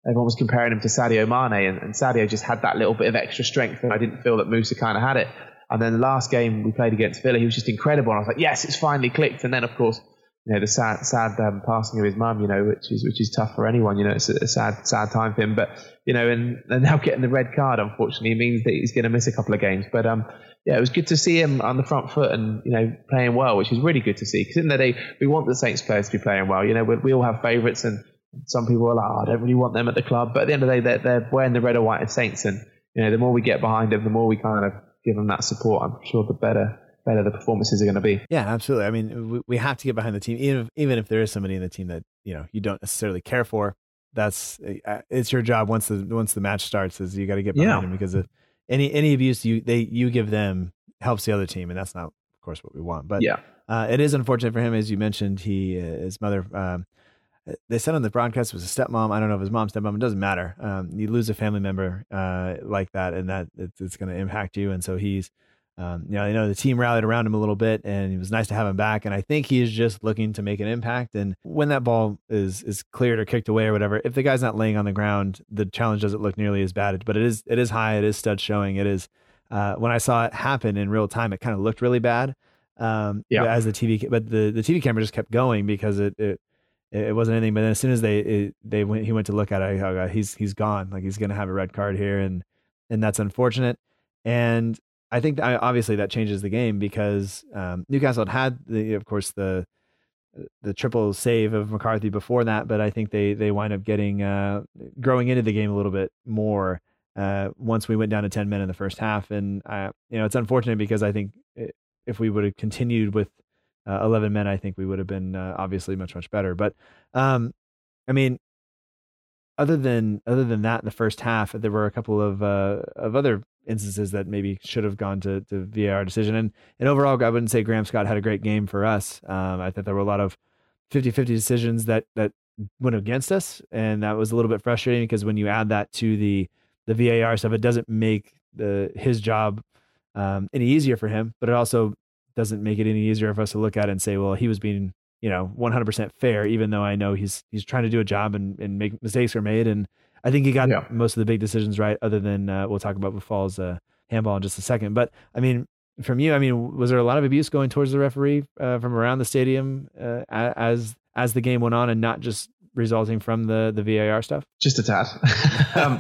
Speaker 7: Everyone was comparing him to Sadio Mane, and, and Sadio just had that little bit of extra strength, and I didn't feel that Moussa kind of had it. And then the last game we played against Villa, he was just incredible. And I was like, yes, it's finally clicked. And then, of course, you know the sad sad um, passing of his mum, you know, which is which is tough for anyone. You know, it's a, a, sad sad time for him. But you know, and, and now getting the red card, unfortunately, means that he's going to miss a couple of games. But um, yeah, it was good to see him on the front foot and you know playing well, which is really good to see. Because in the day, we want the Saints players to be playing well. You know, we, we all have favourites, and some people are like, oh, I don't really want them at the club. But at the end of the day, they're, they're wearing the red or white of Saints, and you know, the more we get behind them, the more we kind of give them that support. I'm sure the better better the performances are going to be.
Speaker 1: Yeah, absolutely. I mean, we, we have to get behind the team, even if, even if there is somebody in the team that you know you don't necessarily care for. That's uh, it's your job once the once the match starts is you got to get behind yeah. them because if any any abuse you they you give them helps the other team, and that's not of course what we want. But
Speaker 7: yeah,
Speaker 1: uh, it is unfortunate for him, as you mentioned. He uh, his mother. Um, they said on the broadcast was a stepmom. I don't know if his mom, stepmom. It doesn't matter. Um, you lose a family member uh, like that, and that it's, it's going to impact you. And so he's um, you know, I know the team rallied around him a little bit, and it was nice to have him back. And I think he is just looking to make an impact. And when that ball is is cleared or kicked away or whatever, if the guy's not laying on the ground, the challenge doesn't look nearly as bad. But it is it is high. It is stud showing. It is. Uh, when I saw it happen in real time, it kind of looked really bad. Um, yeah. As the TV, but the the TV camera just kept going because it it it wasn't anything. But then as soon as they it, they went, he went to look at it. I, he's he's gone. Like he's gonna have a red card here, and and that's unfortunate. And I think obviously that changes the game because um, Newcastle had, the, of course, the the triple save of McCarthy before that, but I think they they wind up getting uh, growing into the game a little bit more uh, once we went down to ten men in the first half, and uh, you know it's unfortunate because I think if we would have continued with uh, eleven men, I think we would have been uh, obviously much much better. But um, I mean, other than other than that, in the first half, there were a couple of uh, of other instances that maybe should have gone to, to VAR decision. And, and overall, I wouldn't say Graham Scott had a great game for us. Um, I thought there were a lot of 50 50 decisions that, that went against us. And that was a little bit frustrating because when you add that to the, the VAR stuff, it doesn't make the, his job um, any easier for him, but it also doesn't make it any easier for us to look at it and say, well, he was being, you know, 100% fair, even though I know he's, he's trying to do a job and, and make mistakes are made. And, I think he got yeah. most of the big decisions right, other than uh, we'll talk about Boufal's uh, handball in just a second. But I mean, from you, I mean, was there a lot of abuse going towards the referee uh, from around the stadium uh, as as the game went on, and not just resulting from the the VAR stuff?
Speaker 7: Just a tad. [LAUGHS] um,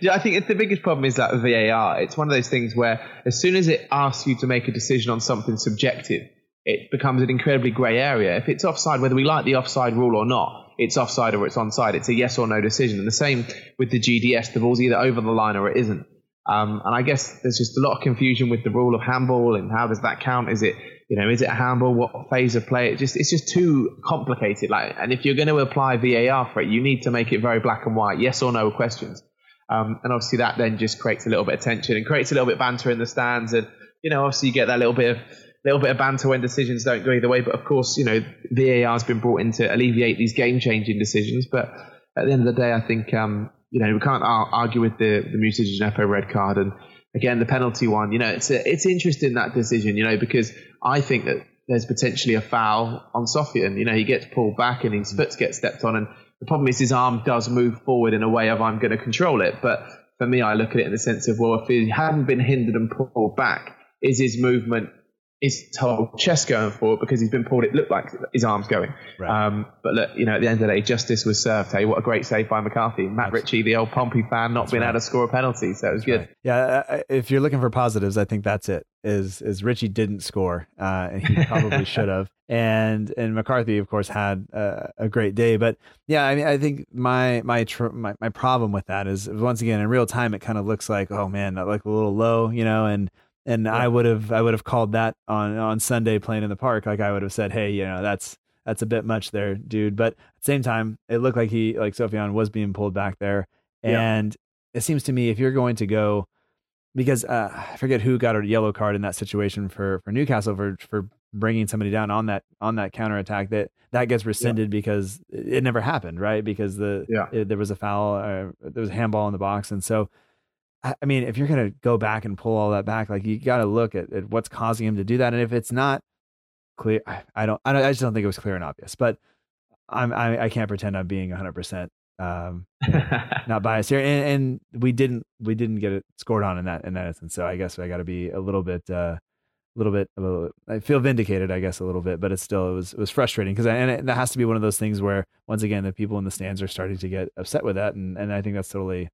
Speaker 7: yeah, I think the biggest problem is that VAR. It's one of those things where as soon as it asks you to make a decision on something subjective, it becomes an incredibly grey area. If it's offside, whether we like the offside rule or not, it's offside or it's onside. It's a yes or no decision. And the same with the GDS. The ball's either over the line or it isn't. Um, and I guess there's just a lot of confusion with the rule of handball and how does that count? Is it, you know, is it a handball? What phase of play? It just, it's just too complicated. Like, and if you're going to apply VAR for it, you need to make it very black and white, yes or no questions. Um, and obviously that then just creates a little bit of tension and creates a little bit of banter in the stands. And, you know, obviously you get that little bit of little bit of banter when decisions don't go either way. But of course, you know, VAR has been brought in to alleviate these game changing decisions. But at the end of the day, I think, um, you know, we can't argue with the, the Moussa Djenepo red card. And again, the penalty one, you know, it's, a, it's interesting that decision, you know, because I think that there's potentially a foul on Sofiane. You know, he gets pulled back and his foot gets stepped on. And the problem is his arm does move forward in a way of I'm going to control it. But for me, I look at it in the sense of, well, if he hadn't been hindered and pulled back, is his movement is told chest going forward because he's been pulled. It looked like his arm's going. Right. Um, but look, you know, at the end of the day, justice was served. Hey, what a great save by McCarthy. Matt That's Ritchie, the old Pompey fan, not
Speaker 1: That's
Speaker 7: being
Speaker 1: right.
Speaker 7: able to score a penalty, so it was
Speaker 1: That's
Speaker 7: good.
Speaker 1: Right. Yeah, if you're looking for positives, I think that's it. Is is Ritchie didn't score, uh, and he [LAUGHS] probably should have. And and McCarthy, of course, had uh, a great day. But yeah, I mean, I think my my tr- my my problem with that is once again in real time, it kind of looks like oh man, that like a little low, you know, and and yeah. I would have I would have called that on on Sunday playing in the park. Like I would have said, hey, you know, that's that's a bit much there, dude. But at the same time, it looked like he like Sofiane was being pulled back there, and yeah. it seems to me if you're going to go because uh, I forget who got a yellow card in that situation for for Newcastle for for bringing somebody down on that on that counter attack that that gets rescinded yeah. because it never happened right because the
Speaker 7: yeah.
Speaker 1: It, there was a foul uh, there was a handball in the box and so I mean, if you're going to go back and pull all that back, like you got to look at, at, what's causing him to do that. And if it's not clear, I, I don't, I don't, I just don't think it was clear and obvious. But I'm, I, I can't pretend I'm being 100 percent um, [LAUGHS] not biased here. And, and, we didn't, we didn't get it scored on in that in that instance. So I guess I got to be a little bit, uh, a little bit a, I feel vindicated, I guess, a little bit, but it's still, it was, it was frustrating because, and it, that has to be one of those things where once again, the people in the stands are starting to get upset with that. And, and I think that's totally,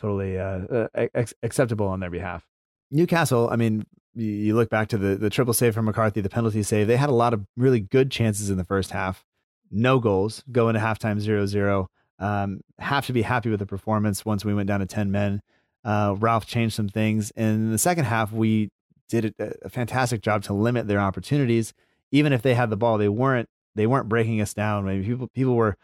Speaker 1: totally uh, uh, ex- acceptable on their behalf. Newcastle, I mean, you, look back to the, the triple save from McCarthy, the penalty save, they had a lot of really good chances in the first half. No goals, go into halftime 0 0. Um, have to be happy with the performance once we went down to 10 men. Uh, Ralph changed some things. And in the second half, we did a, a fantastic job to limit their opportunities. Even if they had the ball, they weren't they weren't breaking us down. Maybe people people were,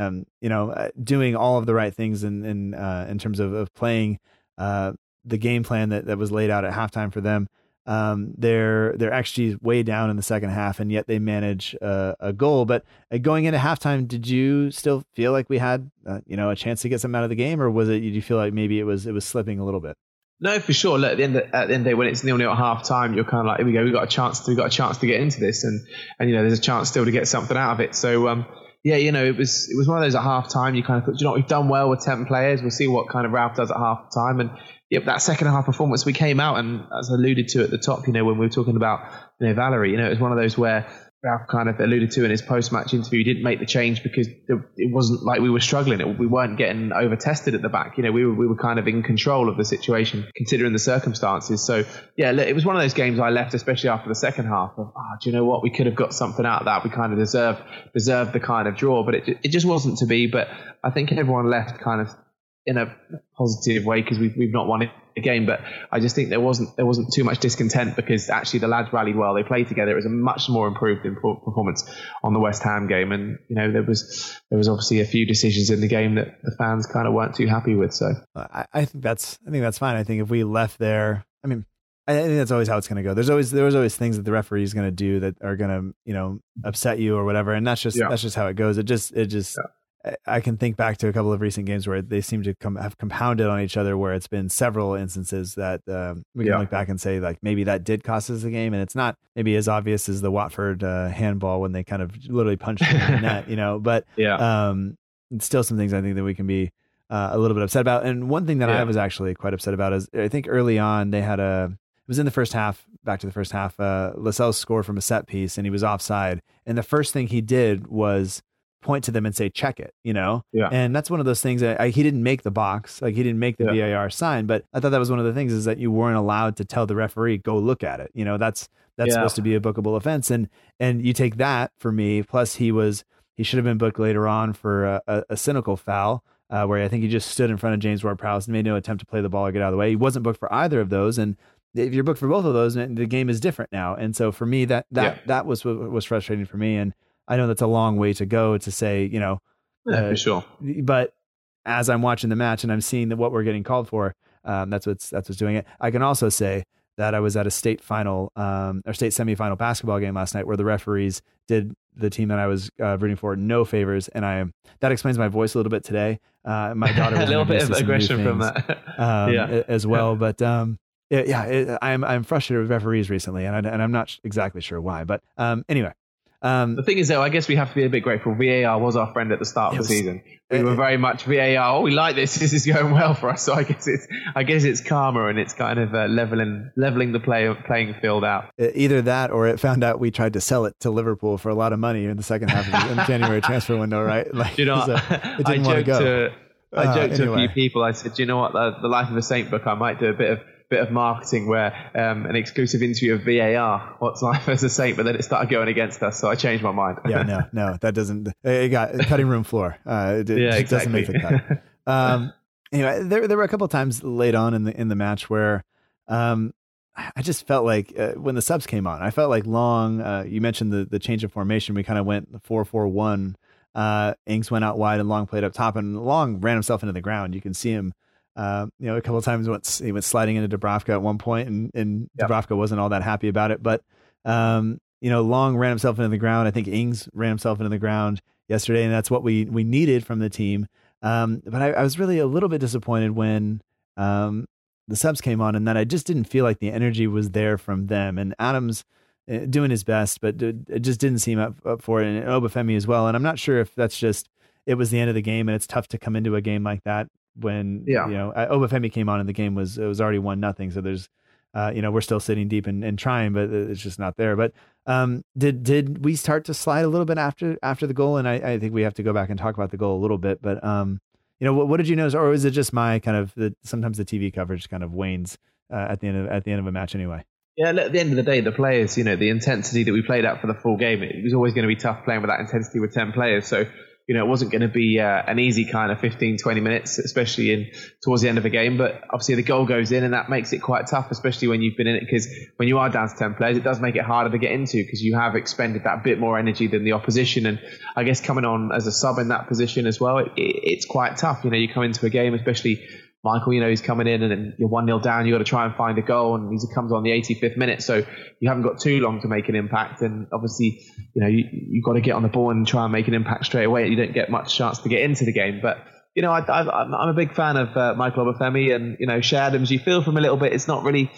Speaker 1: um, you know, uh, doing all of the right things in in uh, in terms of, of playing uh, the game plan that, that was laid out at halftime for them. Um, their XG is way down in the second half, and yet they manage uh, a goal. But uh, going into halftime, did you still feel like we had uh, you know a chance to get something out of the game, or was it? Did you feel like maybe it was it was slipping a little bit?
Speaker 7: No, for sure. Look, at the end of, at the end of the day, when it's nil nil at half time, you're kind of like, here we go, we got a chance. To, we got a chance to get into this, and and you know, there's a chance still to get something out of it. So um, yeah, you know, it was it was one of those at half time. You kind of thought, you know, we've done well with ten players. We'll see what kind of Ralph does at half time, and yep, that second half performance, we came out and as alluded to at the top, you know, when we were talking about you know Valery, you know, it was one of those where Ralph kind of alluded to in his post-match interview, he didn't make the change because it wasn't like we were struggling. We weren't getting over-tested at the back. You know, we were we were kind of in control of the situation considering the circumstances. So yeah, it was one of those games I left, especially after the second half. Of, oh, do you know what? We could have got something out of that. We kind of deserved deserved the kind of draw, but it it just wasn't to be. But I think everyone left kind of in a positive way because we've we've not won game, but I just think there wasn't there wasn't too much discontent because actually the lads rallied well. They played together. It was a much more improved performance on the West Ham game, and you know there was there was obviously a few decisions in the game that the fans kind of weren't too happy with. So uh,
Speaker 1: I, I think that's I think that's fine. I think if we left there, I mean. I think that's always how it's going to go. There's always there was always things that the referee is going to do that are going to you know upset you or whatever, and that's just yeah. that's just how it goes. It just it just yeah I can think back to a couple of recent games where they seem to come have compounded on each other, where it's been several instances that um, we can yeah. look back and say like maybe that did cost us the game, and it's not maybe as obvious as the Watford uh, handball when they kind of literally punched in the net, you [LAUGHS] know. But
Speaker 7: yeah,
Speaker 1: um, still some things I think that we can be uh, a little bit upset about. And one thing that yeah. I was actually quite upset about is I think early on they had a it was in the first half, back to the first half. Uh, Lascelles scored from a set piece and he was offside, and the first thing he did was point to them and say check it you know
Speaker 7: yeah
Speaker 1: and that's one of those things that I, he didn't make the box like he didn't make the yeah. var sign but i thought that was one of the things is that you weren't allowed to tell the referee go look at it you know that's that's yeah. supposed to be a bookable offense and and you take that for me plus he was he should have been booked later on for a, a, a cynical foul uh, where I think he just stood in front of James Ward-Prowse and made no attempt to play the ball or get out of the way. He wasn't booked for either of those, and if you're booked for both of those, the game is different now. And so for me, that that yeah. that was what was frustrating for me. And I know that's a long way to go to say, you know,
Speaker 7: yeah, uh, sure.
Speaker 1: But as I'm watching the match and I'm seeing that what we're getting called for, um, that's what's that's what's doing it. I can also say that I was at a state final um, or state semifinal basketball game last night where the referees did the team that I was uh, rooting for no favors, and I that explains my voice a little bit today. Uh, my [LAUGHS] daughter
Speaker 7: a little bit of aggression from that, [LAUGHS]
Speaker 1: um, yeah. as well. [LAUGHS] But um, it, yeah, it, I'm I'm frustrated with referees recently, and I, and I'm not exactly sure why. But um, anyway,
Speaker 7: um, the thing is, though, I guess we have to be a bit grateful. VAR was our friend at the start of was, the season. We were very much VAR. Oh, we like this. [LAUGHS] This is going well for us. So I guess it's, I guess it's karma and it's kind of uh, leveling, leveling the play, playing field out.
Speaker 1: Either that, or it found out we tried to sell it to Liverpool for a lot of money in the second half of the January transfer window, right? [LAUGHS]
Speaker 7: Like, you know, [LAUGHS] I joked to, I uh, joked uh, anyway. to a few people. I said, "Do you know what, the, the Life of a Saint book, I might do a bit of bit of marketing where um, an exclusive interview of VAR, what's life as a saint, but then it started going against us, so I changed my mind.
Speaker 1: yeah, no, no, that doesn't. It got cutting room floor. Uh, it, [LAUGHS] yeah, it exactly. doesn't make the cut. Um, anyway, there there were a couple of times late on in the in the match where. Um, I just felt like uh, when the subs came on, I felt like Long. Uh, you mentioned the the change of formation. We kind of went four four one. Uh, Ings went out wide and Long played up top, and Long ran himself into the ground. You can see him uh, you know, a couple of times once he went sliding into Dubravka at one point, and, and yep. Dubravka wasn't all that happy about it. But um, you know, Long ran himself into the ground. I think Ings ran himself into the ground yesterday, and that's what we we needed from the team. Um, but I, I, was really a little bit disappointed when um, the subs came on, and that I just didn't feel like the energy was there from them. And Adams uh, doing his best, but it just didn't seem up, up for it, and Obafemi as well. And I'm not sure if that's just it was the end of the game, and it's tough to come into a game like that when
Speaker 7: yeah.
Speaker 1: you know Obafemi came on and the game was it was already one nothing. So there's uh, you know, we're still sitting deep and, and trying, but it's just not there. But um, did did we start to slide a little bit after after the goal? And I, I think we have to go back and talk about the goal a little bit. But um, you know, what, what did you notice, or is it just my kind of the, sometimes the TV coverage kind of wanes uh, at the end of at the end of a match anyway?
Speaker 7: Yeah, at the end of the day, the players, you know, the intensity that we played at for the full game, it was always going to be tough playing with that intensity with 10 players. So you know, it wasn't going to be uh, an easy kind of 15, 20 minutes, especially in towards the end of a game. But obviously, the goal goes in, and that makes it quite tough, especially when you've been in it. Because when you are down to 10 players, it does make it harder to get into because you have expended that bit more energy than the opposition. And I guess coming on as a sub in that position as well, it, it, it's quite tough. You know, you come into a game, especially Michael, you know, he's coming in and you're 1 0 down, you've got to try and find a goal, and he comes on the 85th minute. So you haven't got too long to make an impact. And obviously, you know, you, you've got to get on the ball and try and make an impact straight away. You don't get much chance to get into the game. But, you know, I, am a big fan of uh, Michael Obafemi and, you know, Che Adams. You feel from a little bit, it's not really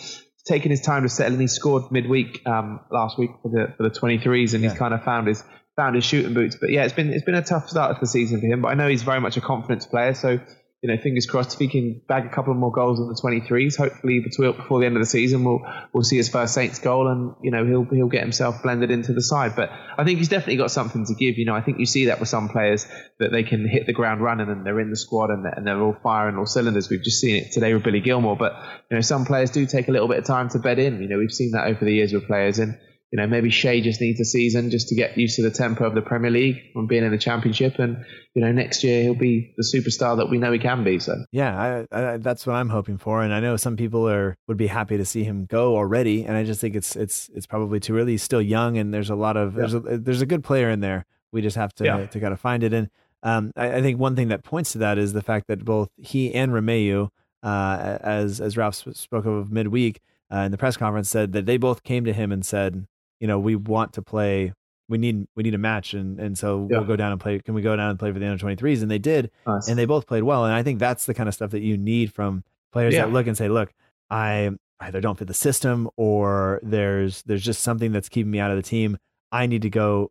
Speaker 7: taking his time to settle, and he scored midweek um, last week for the for the 23s, and yeah. he's kind of found his found his shooting boots. But yeah, it's been it's been a tough start to the season for him. But I know he's very much a confidence player, so you know, fingers crossed if he can bag a couple more goals in the 23s, hopefully between, before the end of the season, we'll we'll see his first Saints goal, and you know he'll he'll get himself blended into the side. But I think he's definitely got something to give. You know, I think you see that with some players that they can hit the ground running and they're in the squad and they're, and they're all firing all cylinders. We've just seen it today with Billy Gilmour, but you know some players do take a little bit of time to bed in. You know, we've seen that over the years with players and you know, maybe Che just needs a season just to get used to the tempo of the Premier League from being in the Championship, and you know, next year he'll be the superstar that we know he can be. So
Speaker 1: yeah, I, I, that's what I'm hoping for, and I know some people are would be happy to see him go already, and I just think it's it's it's probably too early. He's still young, and there's a lot of yeah. there's a there's a good player in there. We just have to yeah. to kind of find it. And um, I, I, think one thing that points to that is the fact that both he and Romeu, uh, as as Ralph spoke of midweek. Uh, in the press conference, said that they both came to him and said, you know, we want to play. We need we need a match, and and so yeah. we'll go down and play. Can we go down and play for the under twenty threes? And they did, nice. and they both played well. And I think that's the kind of stuff that you need from players yeah. that look and say, look, I either don't fit the system or there's there's just something that's keeping me out of the team. I need to go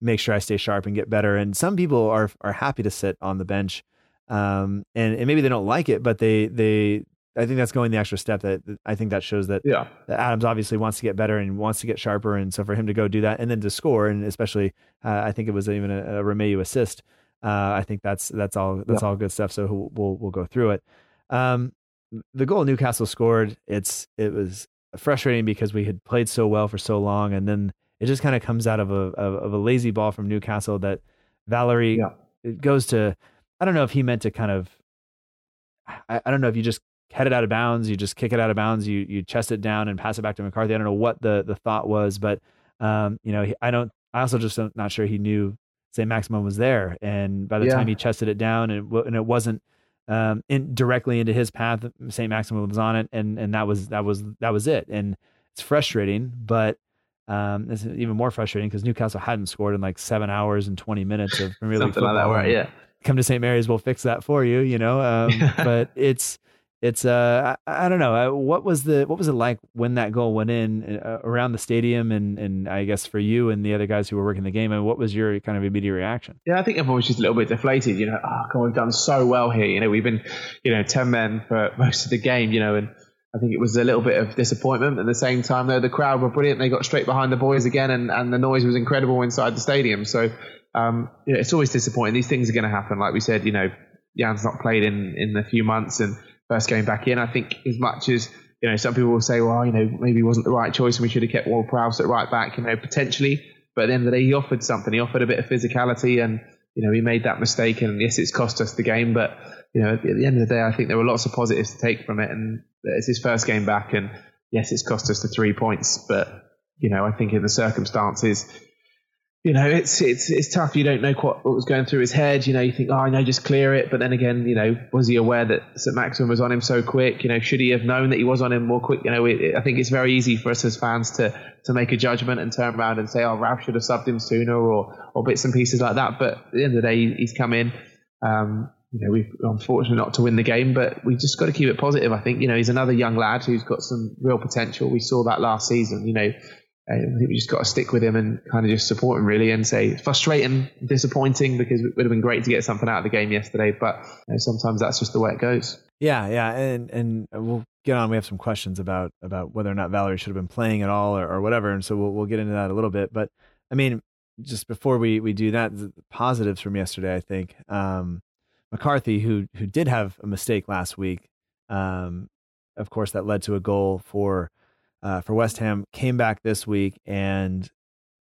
Speaker 1: make sure I stay sharp and get better. And some people are are happy to sit on the bench, um, and, and maybe they don't like it, but they they I think that's going the extra step. That I think that shows that,
Speaker 7: yeah.
Speaker 1: that Adams obviously wants to get better and wants to get sharper, and so for him to go do that and then to score, and especially uh, I think it was even a, a Romeu assist. Uh, I think that's that's all that's yeah. all good stuff. So we'll we'll go through it. Um, the goal Newcastle scored, it's it was frustrating because we had played so well for so long, and then it just kind of comes out of a of, of, a lazy ball from Newcastle that Valery yeah. it goes to. I don't know if he meant to kind of. I, I don't know if you just head it out of bounds, you just kick it out of bounds, you you chest it down and pass it back to McCarthy. I don't know what the the thought was, but um, you know, I don't. I also just am not sure he knew Saint-Maximin was there, and by the yeah. time he chested it down, and and it wasn't um, in directly into his path, Saint-Maximin was on it, and and that was that was that was it, and it's frustrating, but. Um, it's even more frustrating because Newcastle hadn't scored in like seven hours and 20 minutes of Premier League football.
Speaker 7: Like that, right? Yeah.
Speaker 1: Come to St. Mary's, we'll fix that for you, you know? Um, [LAUGHS] but it's, it's uh I, I, don't know uh, what was the what was it like when that goal went in uh, around the stadium and and I guess for you and the other guys who were working the game and what was your kind of immediate reaction?
Speaker 7: Yeah, I think everyone was just a little bit deflated. You know, oh, God, we've done so well here. You know, we've been you know ten men for [LAUGHS] most of the game. You know, and I think it was a little bit of disappointment. At the same time, though, the crowd were brilliant. They got straight behind the boys again, and and the noise was incredible inside the stadium. So. Um, you know, it's always disappointing. These things are going to happen. Like we said, you know, Yan's not played in, in a few months, and first game back in. I think as much as you know, some people will say, well, you know, maybe it wasn't the right choice and we should have kept Ward-Prowse at right back, you know, potentially. But at the end of the day, he offered something. He offered a bit of physicality and, you know, he made that mistake and yes, it's cost us the game. But, you know, at the end of the day, I think there were lots of positives to take from it. And it's his first game back and yes, it's cost us the three points. But, you know, I think in the circumstances, you know, it's it's it's tough. You don't know what, was going through his head. You know, you think, oh, I know, just clear it. But then again, you know, was he aware that St. Maximin was on him so quick? You know, should he have known that he was on him more quick? You know, it, I think it's very easy for us as fans to to make a judgment and turn around and say, oh, Ralph should have subbed him sooner, or or bits and pieces like that. But at the end of the day, he's come in. Um, you know, we've unfortunately not to win the game, but we just got to keep it positive. I think, you know, he's another young lad who's got some real potential. We saw that last season. You know, I think we just got to stick with him and kind of just support him really and say frustrating, disappointing because it would have been great to get something out of the game yesterday, but you know, sometimes that's just the way it goes.
Speaker 1: Yeah, yeah, and and we'll get on. We have some questions about about whether or not Valery should have been playing at all or, or whatever, and so we'll we'll get into that a little bit. But I mean, just before we we do that, the positives from yesterday, I think um, McCarthy, who who did have a mistake last week, um, of course, that led to a goal for uh, for West Ham, came back this week, and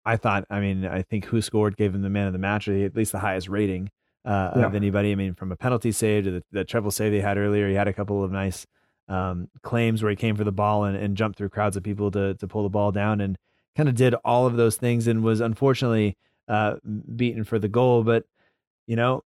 Speaker 1: I thought, I mean, I think WhoScored gave him the man of the match, or at least the highest rating uh, yeah. of anybody. I mean, from a penalty save to the, the treble save they had earlier, he had a couple of nice um, claims where he came for the ball and, and jumped through crowds of people to to pull the ball down, and kind of did all of those things, and was unfortunately uh, beaten for the goal. But you know,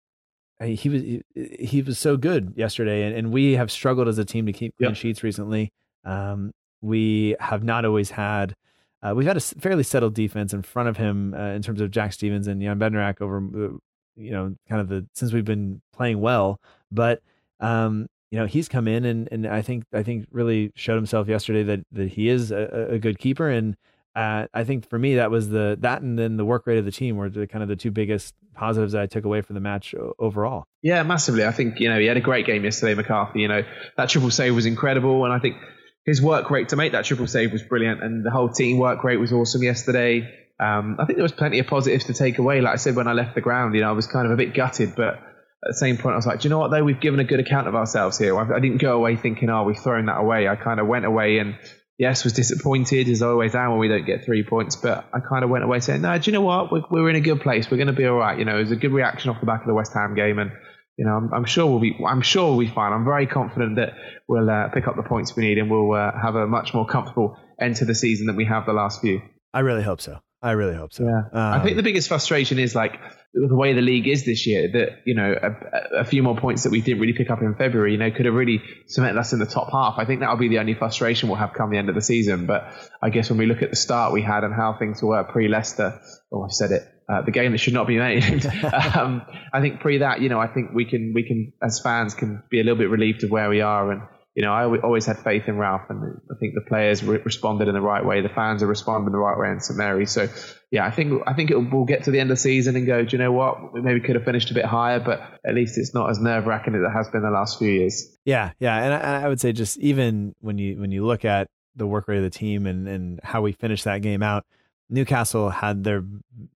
Speaker 1: he was he, he was so good yesterday, and, and we have struggled as a team to keep clean yep. sheets recently. Um, we have not always had. Uh, we've had a fairly settled defense in front of him uh, in terms of Jack Stephens and Jan Bednarek over, uh, you know, kind of the since we've been playing well. But um, you know, he's come in and and I think I think really showed himself yesterday that that he is a, a good keeper. And uh, I think for me that was the that and then the work rate of the team were the kind of the two biggest positives that I took away from the match overall.
Speaker 7: Yeah, massively. I think you know he had a great game yesterday, McCarthy. You know that triple save was incredible, and I think his work rate to make that triple save was brilliant, and the whole team work rate was awesome yesterday. Um, I think there was plenty of positives to take away. Like I said when I left the ground, you know, I was kind of a bit gutted, but at the same point, I was like, do you know what though? We've given a good account of ourselves here. I, I didn't go away thinking, oh, we've thrown that away. I kind of went away and yes, was disappointed as I always am when we don't get three points. But I kind of went away saying, no, do you know what? We're, we're in a good place. We're going to be all right. You know, it was a good reaction off the back of the West Ham game, and you know, I'm, I'm, sure we'll be. I'm sure we'll be fine. I'm very confident that we'll uh, pick up the points we need and we'll uh, have a much more comfortable end to the season than we have the last few.
Speaker 1: I really hope so. I really hope so.
Speaker 7: Yeah. Um, I think the biggest frustration is like the way the league is this year. That you know, a, a, few more points that we didn't really pick up in February, you know, could have really cemented us in the top half. I think that'll be the only frustration we'll have come the end of the season. But I guess when we look at the start we had and how things were pre Leicester, oh, I've said it. Uh, the game that should not be made. [LAUGHS] [LAUGHS] um, I think pre that, you know, I think we can, we can, as fans, can be a little bit relieved of where we are. And, you know, I always had faith in Ralph, and I think the players re- responded in the right way. The fans are responding in the right way in St Mary. So, yeah, I think I think will get to the end of the season and go. Do you know what? We maybe could have finished a bit higher, but at least it's not as nerve wracking as it has been the last few years.
Speaker 1: Yeah, yeah, and I, and I would say just even when you when you look at the work rate of the team and and how we finished that game out Newcastle had their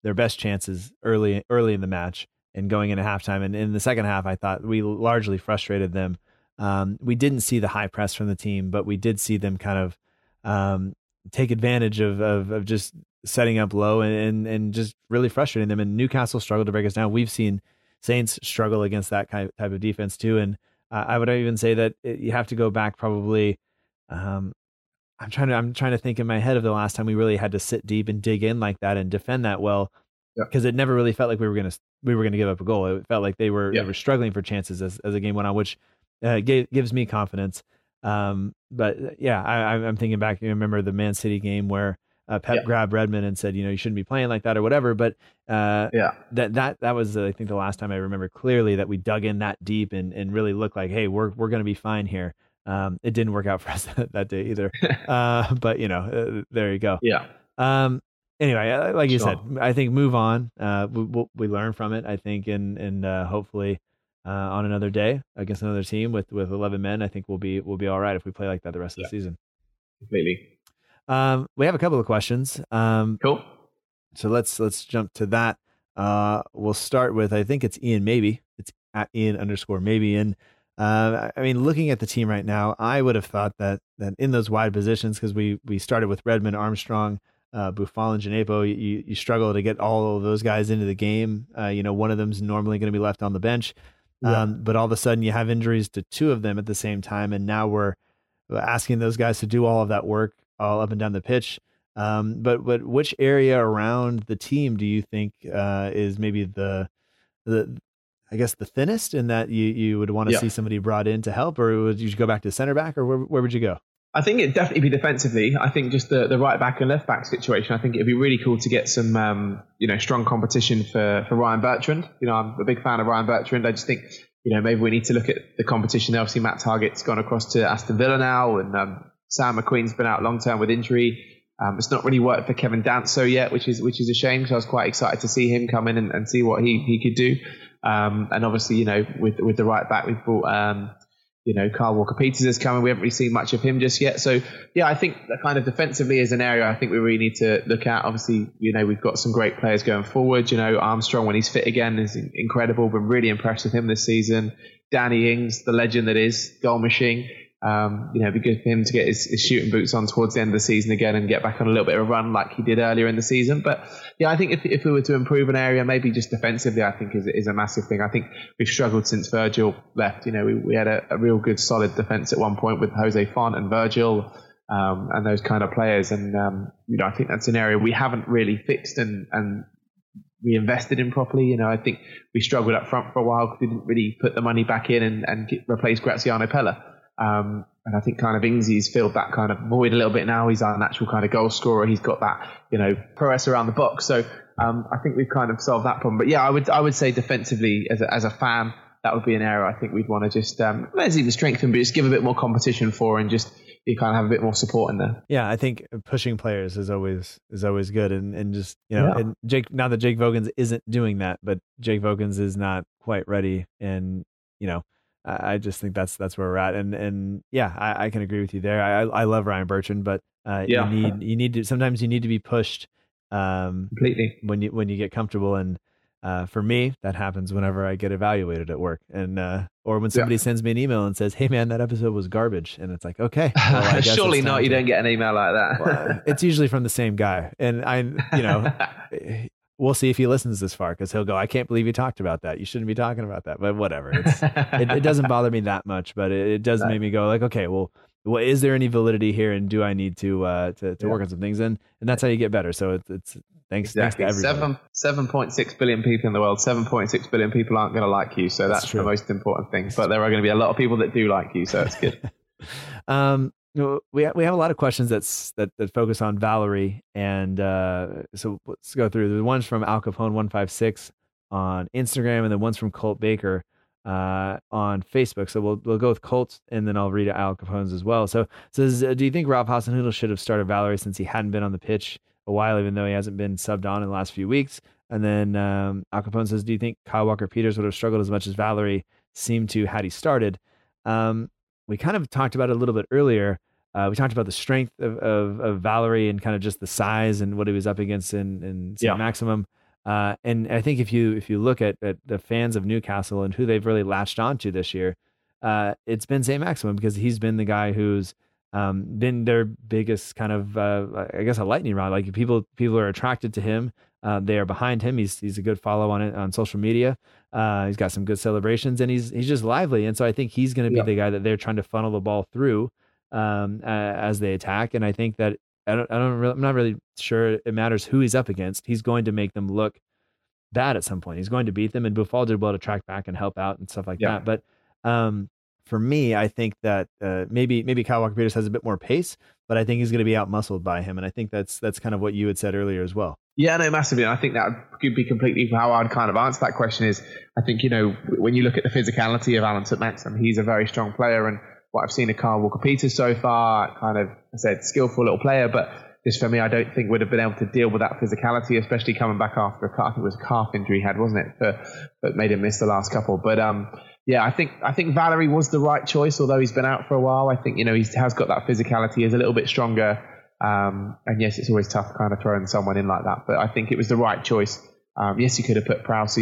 Speaker 1: their best chances early early in the match and going into halftime. And in the second half, I thought we largely frustrated them. Um, we didn't see the high press from the team, but we did see them kind of um, take advantage of, of, of just setting up low and, and and just really frustrating them. And Newcastle struggled to break us down. We've seen Saints struggle against that type of defense too. And uh, I would even say that it, you have to go back probably um, I'm trying to I'm trying to think in my head of the last time we really had to sit deep and dig in like that and defend that well because yeah. it never really felt like we were gonna we were gonna give up a goal. It felt like they were yeah. they were struggling for chances as as the game went on, which uh, gave, gives me confidence. Um, but uh, yeah, I, I'm thinking back. You remember the Man City game where uh, Pep yeah. grabbed Redmond and said, you know, you shouldn't be playing like that or whatever. But uh, yeah, that that that was uh, I think the last time I remember clearly that we dug in that deep and and really looked like, hey, we're we're gonna be fine here. Um, it didn't work out for us [LAUGHS] that day either. [LAUGHS] uh, but you know, uh, there you go.
Speaker 7: Yeah.
Speaker 1: Um, anyway, like you sure. said, I think move on. Uh, we, we learn from it. I think, and and uh, hopefully, uh, on another day against another team with with eleven men, I think we'll be we'll be all right if we play like that the rest yeah. of the season.
Speaker 7: Completely.
Speaker 1: Um, we have a couple of questions. Um,
Speaker 7: cool.
Speaker 1: So let's let's jump to that. Uh, we'll start with I think it's Ian. Maybe it's at Ian underscore maybe in uh, I mean, looking at the team right now, I would have thought that that in those wide positions, because we we started with Redmond, Armstrong, uh, Boufal, and you you struggle to get all of those guys into the game. Uh, you know, one of them's normally going to be left on the bench, yeah. um, but all of a sudden you have injuries to two of them at the same time, and now we're asking those guys to do all of that work all up and down the pitch. Um, but but which area around the team do you think uh, is maybe the the I guess the thinnest in that you you would want to yeah. see somebody brought in to help, or would you go back to center back, or where where would you go?
Speaker 7: I think it'd definitely be defensively. I think just the, the right back and left back situation. I think it'd be really cool to get some um, you know strong competition for for Ryan Bertrand. You know, I'm a big fan of Ryan Bertrand. I just think you know maybe we need to look at the competition. Obviously, Matt Targett's gone across to Aston Villa now, and um, Sam McQueen's been out long term with injury. Um, it's not really worked for Kevin Danso yet, which is which is a shame because I was quite excited to see him come in and, and see what he, he could do. Um, and obviously, you know, with with the right back, we've brought um, you know, Kyle Walker Peters is coming. We haven't really seen much of him just yet. So, yeah, I think that kind of defensively is an area I think we really need to look at. Obviously, you know, we've got some great players going forward. You know, Armstrong, when he's fit again, is incredible. Been really impressed with him this season. Danny Ings, the legend that is, goal machine. Um, you know, it'd be good for him to get his, his, shooting boots on towards the end of the season again and get back on a little bit of a run like he did earlier in the season. But yeah, I think if, if we were to improve an area, maybe just defensively, I think is, is a massive thing. I think we've struggled since Virgil left. You know, we, we had a, a real good solid defense at one point with Jose Fonte and Virgil. Um, and those kind of players. And, um, you know, I think that's an area we haven't really fixed and, and reinvested in properly. You know, I think we struggled up front for a while because we didn't really put the money back in and, and replace Graziano Pellè. Um, and I think kind of Ingsy's filled that kind of void a little bit now. He's our natural kind of goal scorer. He's got that, you know, prowess around the box. So um, I think we've kind of solved that problem. But yeah, I would I would say defensively as a, as a fan, that would be an area I think we'd want to just um, let's even strengthen, but just give a bit more competition for and just you kind of have a bit more support in there.
Speaker 1: Yeah, I think pushing players is always is always good, and and just you know, yeah. and Jake now that Jake Vokins isn't doing that, but Jake Vokins is not quite ready, and you know I just think that's that's where we're at, and and yeah, I, I can agree with you there. I I love Ryan Bertrand, but uh, yeah. you need [LAUGHS] you need to sometimes you need to be pushed
Speaker 7: um, completely
Speaker 1: when you when you get comfortable. And uh, for me, that happens whenever I get evaluated at work, and uh, or when somebody yeah. sends me an email and says, "Hey man, that episode was garbage," and it's like, okay,
Speaker 7: well, [LAUGHS] surely not. You don't get an email like that.
Speaker 1: well, it's usually from the same guy, and I, you know, [LAUGHS] we'll see if he listens this far because he'll go, I can't believe you talked about that. You shouldn't be talking about that. But whatever. it, it, doesn't bother me that much, but it, it does right. make me go like, okay, well, well, is there any validity here, and do I need to uh, to, to yeah. work on some things? And and that's how you get better. So it's, it's thanks, exactly. thanks.
Speaker 7: Seven seven point six billion people in the world. Seven point six billion people aren't going to like you. So that's, that's the most important thing. But there are going to be a lot of people that do like you. So it's good. [LAUGHS]
Speaker 1: um, we ha- we have a lot of questions that's that that focus on Valery, and uh, so let's go through the ones from Al Capone one five six on Instagram, and the ones from Colt Baker uh, on Facebook. So we'll we'll go with Colt, and then I'll read Al Capone's as well. So says, uh, do you think Ralph Hasenhüttl should have started Valery since he hadn't been on the pitch a while, even though he hasn't been subbed on in the last few weeks? And then um, Al Capone says, do you think Kyle Walker Peters would have struggled as much as Valery seemed to had he started? Um, we kind of talked about it a little bit earlier. Uh, we talked about the strength of, of, of, Valery and kind of just the size and what he was up against in, in yeah. Maximin. Uh, and I think if you if you look at, at the fans of Newcastle and who they've really latched onto this year, uh, it's been St. Maximin because he's been the guy who's um, been their biggest kind of uh, I guess a lightning rod. Like people people are attracted to him. Uh, they are behind him. He's he's a good follow on it on social media. Uh, he's got some good celebrations and he's he's just lively. And so I think he's going to be yeah. the guy that they're trying to funnel the ball through um, as they attack. And I think that I don't, I don't really, I'm not really sure it matters who he's up against. He's going to make them look bad at some point. He's going to beat them. And Boufal did well to track back and help out and stuff like yeah. that. But um, for me, I think that uh, maybe maybe Kyle Walker Peters has a bit more pace, but I think he's going to be out muscled by him. And I think that's that's kind of what you had said earlier as well.
Speaker 7: Yeah, no, massively. And I think that could be completely how I'd kind of answer that question is I think, you know, when you look at the physicality of Alan St. Maxim, he's a very strong player. And what I've seen of Kyle Walker Peters so far, kind of, I said, skillful little player, but just for me, I don't think would have been able to deal with that physicality, especially coming back after a calf. I think it was a calf injury he had, wasn't it? But, but made him miss the last couple. But, um, yeah, I think I think Valery was the right choice, although he's been out for a while. I think you know he has got that physicality, is a little bit stronger, um, and yes, it's always tough kind of throwing someone in like that. But I think it was the right choice. Um, yes, you could have put Prowse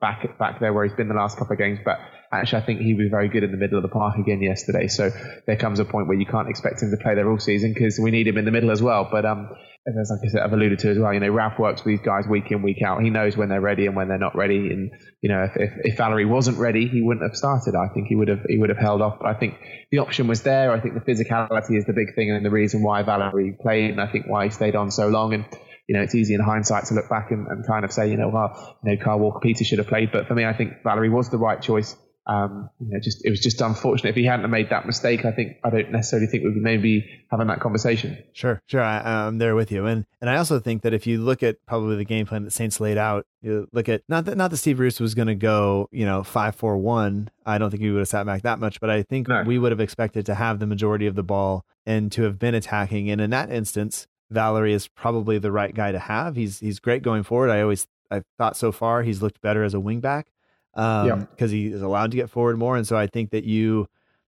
Speaker 7: back back there where he's been the last couple of games, but actually I think he was very good in the middle of the park again yesterday. So there comes a point where you can't expect him to play there all season because we need him in the middle as well. But um, as like I said, I've alluded to as well, you know, Ralph works with these guys week in, week out. He knows when they're ready and when they're not ready. And, you know, if, if, if, Valery wasn't ready, he wouldn't have started. I think he would have, he would have held off. But I think the option was there. I think the physicality is the big thing and the reason why Valery played and I think why he stayed on so long. And, you know, it's easy in hindsight to look back and, and kind of say, you know, well, you know, Kyle Walker Peters should have played. But for me, I think Valery was the right choice um, you know, just it was just unfortunate. If he hadn't made that mistake, I think I don't necessarily think we'd be maybe having that conversation.
Speaker 1: Sure, sure, I, am there with you, and and I also think that if you look at probably the game plan that Saints laid out, you look at not that not that Steve Bruce was going to go, you know, five four one. I don't think he would have sat back that much, but I think no. we would have expected to have the majority of the ball and to have been attacking. And in that instance, Valery is probably the right guy to have. He's he's great going forward. I always I thought so far he's looked better as a wingback um,
Speaker 7: Yeah.
Speaker 1: because he is allowed to get forward more. And so I think that you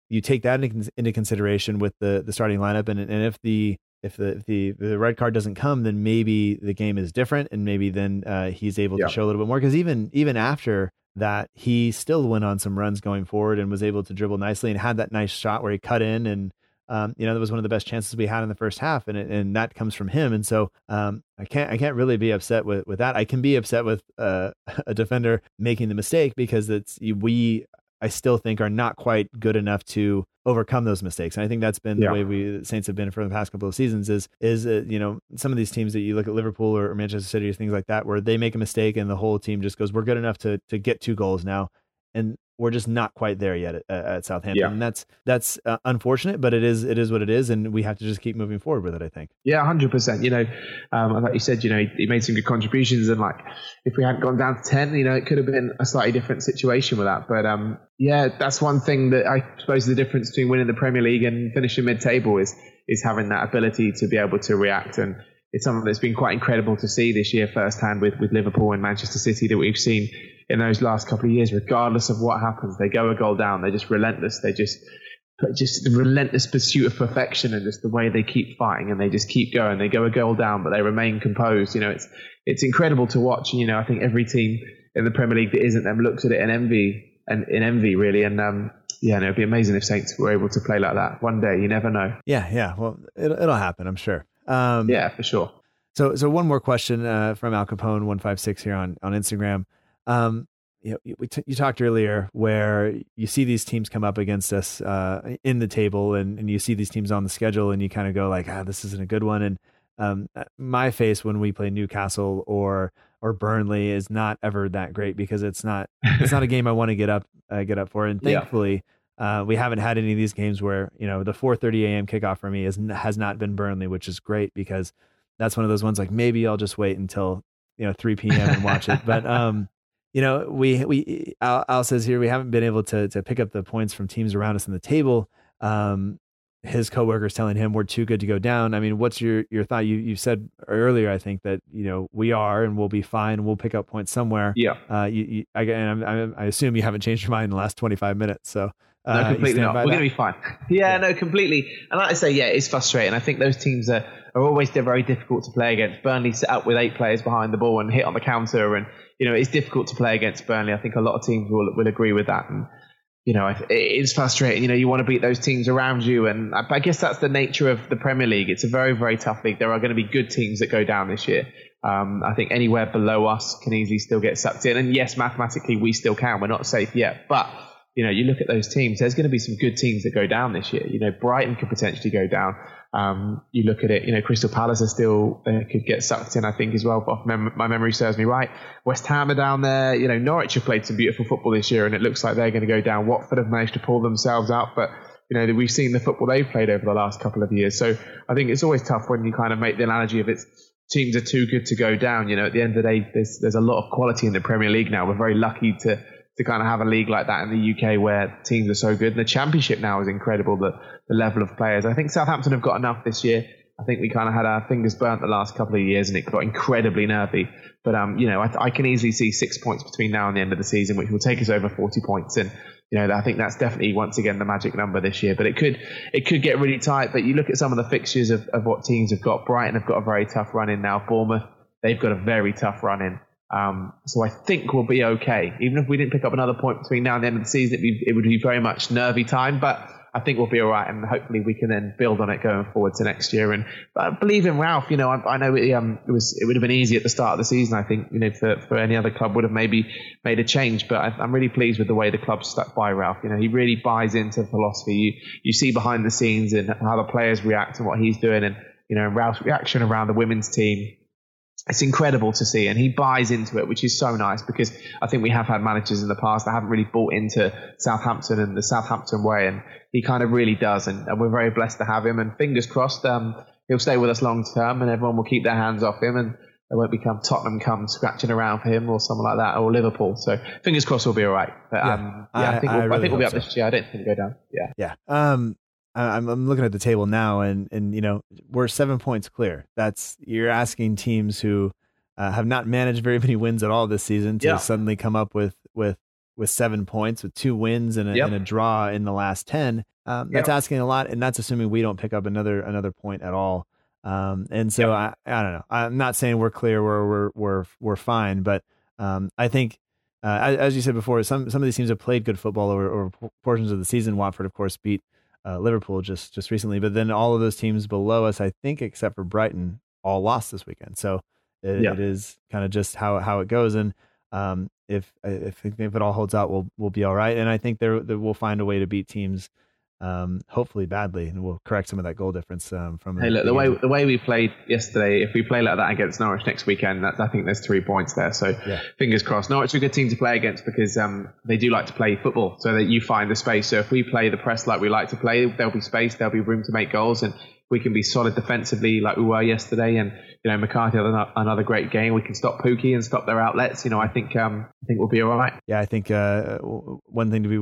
Speaker 1: you take that into, into consideration with the the starting lineup. And and if the if the if the the red card doesn't come, then maybe the game is different, and maybe then uh, he's able
Speaker 7: Yeah.
Speaker 1: to show a little bit more. Because even even after that, he still went on some runs going forward and was able to dribble nicely and had that nice shot where he cut in and. Um, you know, that was one of the best chances we had in the first half, and it, and that comes from him. And so, um, I can't I can't really be upset with with that. I can be upset with uh, [LAUGHS] a defender making the mistake because it's we I still think are not quite good enough to overcome those mistakes. And I think that's been
Speaker 7: Yeah.
Speaker 1: the way we the Saints have been for the past couple of seasons. Is is uh, you know some of these teams that you look at Liverpool or Manchester City or things like that where they make a mistake and the whole team just goes we're good enough to to get two goals now, and we're just not quite there yet at, at Southampton.
Speaker 7: Yeah.
Speaker 1: And that's that's uh, unfortunate, but it is it is what it is, and we have to just keep moving forward with it. I think.
Speaker 7: Yeah, hundred percent. You know, um, like you said, you know, he, he made some good contributions, and like if we hadn't gone down to ten, you know, it could have been a slightly different situation with that. But um, yeah, that's one thing that I suppose the difference between winning the Premier League and finishing mid-table is is having that ability to be able to react, and it's something that's been quite incredible to see this year firsthand with with Liverpool and Manchester City that we've seen in those last couple of years. Regardless of what happens, they go a goal down, they're just relentless. They just just the relentless pursuit of perfection and just the way they keep fighting and they just keep going. They go a goal down, but they remain composed. You know, it's it's incredible to watch. And, you know, I think every team in the Premier League that isn't them looks at it in envy and in envy really. And um, yeah, no, it'd be amazing if Saints were able to play like that one day. You never know.
Speaker 1: Yeah, yeah. Well, it'll, it'll happen, I'm sure. Um,
Speaker 7: Yeah, for sure.
Speaker 1: So, so one more question uh, from Al Capone one five six here on on Instagram. Um, you know, we t- you talked earlier where you see these teams come up against us uh, in the table, and, and you see these teams on the schedule, and you kind of go like, ah, this isn't a good one. And um, my face when we play Newcastle or or Burnley is not ever that great because it's not it's not a [LAUGHS] game I want to get up uh, get up for. And
Speaker 7: Yeah.
Speaker 1: thankfully, uh, we haven't had any of these games where you know the 4:30 a.m. kickoff for me is has not been Burnley, which is great because that's one of those ones like maybe I'll just wait until you know 3 p.m. and watch it. But um, you know, we we Al, Al says here we haven't been able to to pick up the points from teams around us in the table. Um, his coworkers telling him we're too good to go down. I mean, what's your your thought? You you said earlier, I think that you know we are and we'll be fine. We'll pick up points somewhere.
Speaker 7: Yeah.
Speaker 1: Uh, you, you I, and I'm, I'm, I assume you haven't changed your mind in the last 25 minutes. So uh,
Speaker 7: No, completely not. We're
Speaker 1: that?
Speaker 7: to be fine. [LAUGHS] Yeah, no, completely. And like I say, yeah, it's frustrating. I think those teams are, are always very difficult to play against. Burnley set up with eight players behind the ball and hit on the counter, and you know it's difficult to play against Burnley. I think a lot of teams will will agree with that. And you know, it is frustrating. You know, you want to beat those teams around you, and I, I guess that's the nature of the Premier League. It's a very very tough league. There are going to be good teams that go down this year. Um, I think anywhere below us can easily still get sucked in. And yes, mathematically we still can. We're not safe yet, but you know, you look at those teams, there's going to be some good teams that go down this year. You know, Brighton could potentially go down. Um, you look at it, you know, Crystal Palace are still, uh, could get sucked in, I think, as well. But mem- my memory serves me right. West Ham are down there. You know, Norwich have played some beautiful football this year, and it looks like they're going to go down. Watford have managed to pull themselves out, but you know, we've seen the football they've played over the last couple of years. So I think it's always tough when you kind of make the analogy of it's teams are too good to go down. You know, at the end of the day, there's there's a lot of quality in the Premier League now. We're very lucky to to kind of have a league like that in the UK where teams are so good. And the Championship now is incredible. The the level of players. I think Southampton have got enough this year. I think we kind of had our fingers burnt the last couple of years, and it got incredibly nervy. But um, you know, I, I can easily see six points between now and the end of the season, which will take us over forty points. And you know, I think that's definitely once again the magic number this year. But it could it could get really tight. But you look at some of the fixtures of, of what teams have got. Brighton have got a very tough run in now. Bournemouth they've got a very tough run in. Um, so I think we'll be okay. Even if we didn't pick up another point between now and the end of the season, it'd be, it would be very much nervy time. But I think we'll be all right, and hopefully we can then build on it going forward to next year. And I believe in Ralph. You know, I, I know it, um, it was it would have been easy at the start of the season. I think you know for, for any other club would have maybe made a change. But I, I'm really pleased with the way the club stuck by Ralph. You know, he really buys into the philosophy. You you see behind the scenes and how the players react and what he's doing, and you know Ralph's reaction around the women's team it's incredible to see and he buys into it which is so nice because i think we have had managers in the past that haven't really bought into southampton and the southampton way and he kind of really does and, and we're very blessed to have him and fingers crossed um, he'll stay with us long term and everyone will keep their hands off him and they won't become tottenham come scratching around for him or someone like that or liverpool so fingers crossed we'll be all right but
Speaker 1: Yeah.
Speaker 7: um, yeah, I,
Speaker 1: I-
Speaker 7: think we'll, I
Speaker 1: really
Speaker 7: think we'll be up
Speaker 1: so.
Speaker 7: this year i don't think we'll go down yeah
Speaker 1: Yeah. Um, I- I'm, I'm looking at the table now, and and you know we're seven points clear. That's you're asking teams who uh, have not managed very [LAUGHS] many wins at all this season to
Speaker 7: Yeah.
Speaker 1: suddenly come up with with with seven points with two wins and a,
Speaker 7: Yep.
Speaker 1: and a draw in the last ten. Um, that's
Speaker 7: Yep.
Speaker 1: asking a lot, and that's assuming we don't pick up another another point at all. Um, and so I, I don't know. I'm not saying we're clear where we're we're we're fine, but um, I think uh, as, as you said before, some some of these teams have played good football over, over portions of the season. Watford, of course, beat uh, Liverpool just just recently, but then all of those teams below us, I think, except for Brighton, all lost this weekend. So it,
Speaker 7: Yeah.
Speaker 1: it is kind of just how how it goes. And um, if if if it all holds out, we'll we'll be all right. And I think there, there we'll find a way to beat teams. Um, hopefully badly, and we'll correct some of that goal difference um, from.
Speaker 7: Hey, look, the way the way we played yesterday, if we play like that against Norwich next weekend, that, I think there's three points there. So
Speaker 1: Yeah.
Speaker 7: fingers crossed. Norwich are a good team to play against because um, they do like to play football, so that you find the space. So if we play the press like we like to play, there'll be space, there'll be room to make goals, and we can be solid defensively like we were yesterday. And you know, McCarthy had another great game. We can stop Pukki and stop their outlets. You know, I think um, I think we'll be all right.
Speaker 1: Yeah, I think uh, one thing to be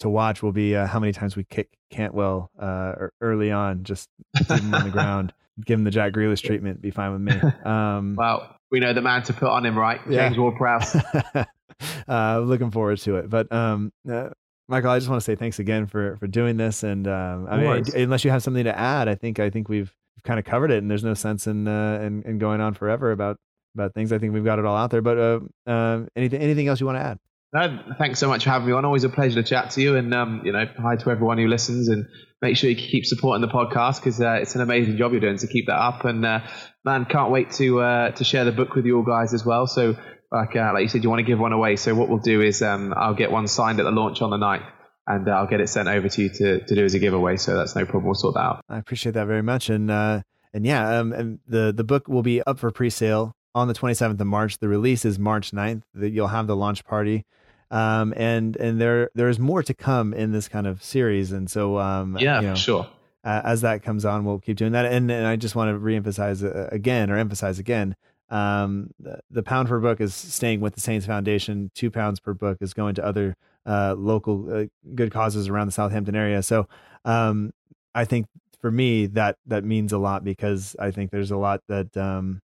Speaker 1: to watch will be uh, how many times we kick Cantwell uh, early on, just leave him on the ground, [LAUGHS] give him the Jack Grealish treatment, be fine with me. Um, [LAUGHS]
Speaker 7: Well, we know the man to put on him, right?
Speaker 1: Yeah.
Speaker 7: James Ward-Prowse. [LAUGHS]
Speaker 1: uh, looking forward to it. But um, uh, Michael, I just want to say thanks again for for doing this. And um, I mean, unless you have something to add, I think I think we've, we've kind of covered it, and there's no sense in, uh, in in going on forever about about things. I think we've got it all out there. But uh, um, anything anything else you want to add?
Speaker 7: No, thanks so much for having me on. Always a pleasure to chat to you, and um, you know, hi to everyone who listens, and make sure you keep supporting the podcast because uh, it's an amazing job you're doing. So keep that up, and uh, man, can't wait to uh, to share the book with you all guys as well. So, like uh, like you said, you want to give one away. So what we'll do is um, I'll get one signed at the launch on the night, and uh, I'll get it sent over to you to, to do as a giveaway. So that's no problem. We'll sort that out.
Speaker 1: I appreciate that very much. And uh, and yeah, um, and the the book will be up for pre-sale on the 27th of March. The release is March 9th. That you'll have the launch party. Um, and and there there's more to come in this kind of series. And so um,
Speaker 7: Yeah,
Speaker 1: you know,
Speaker 7: sure.
Speaker 1: uh, as that comes on, we'll keep doing that. And, and I just want to reemphasize uh, again or emphasize again. Um, the, the pound per book is staying with the Saints Foundation. Two pounds per book is going to other uh, local uh, good causes around the Southampton area. So um, I think for me that that means a lot because I think there's a lot that um,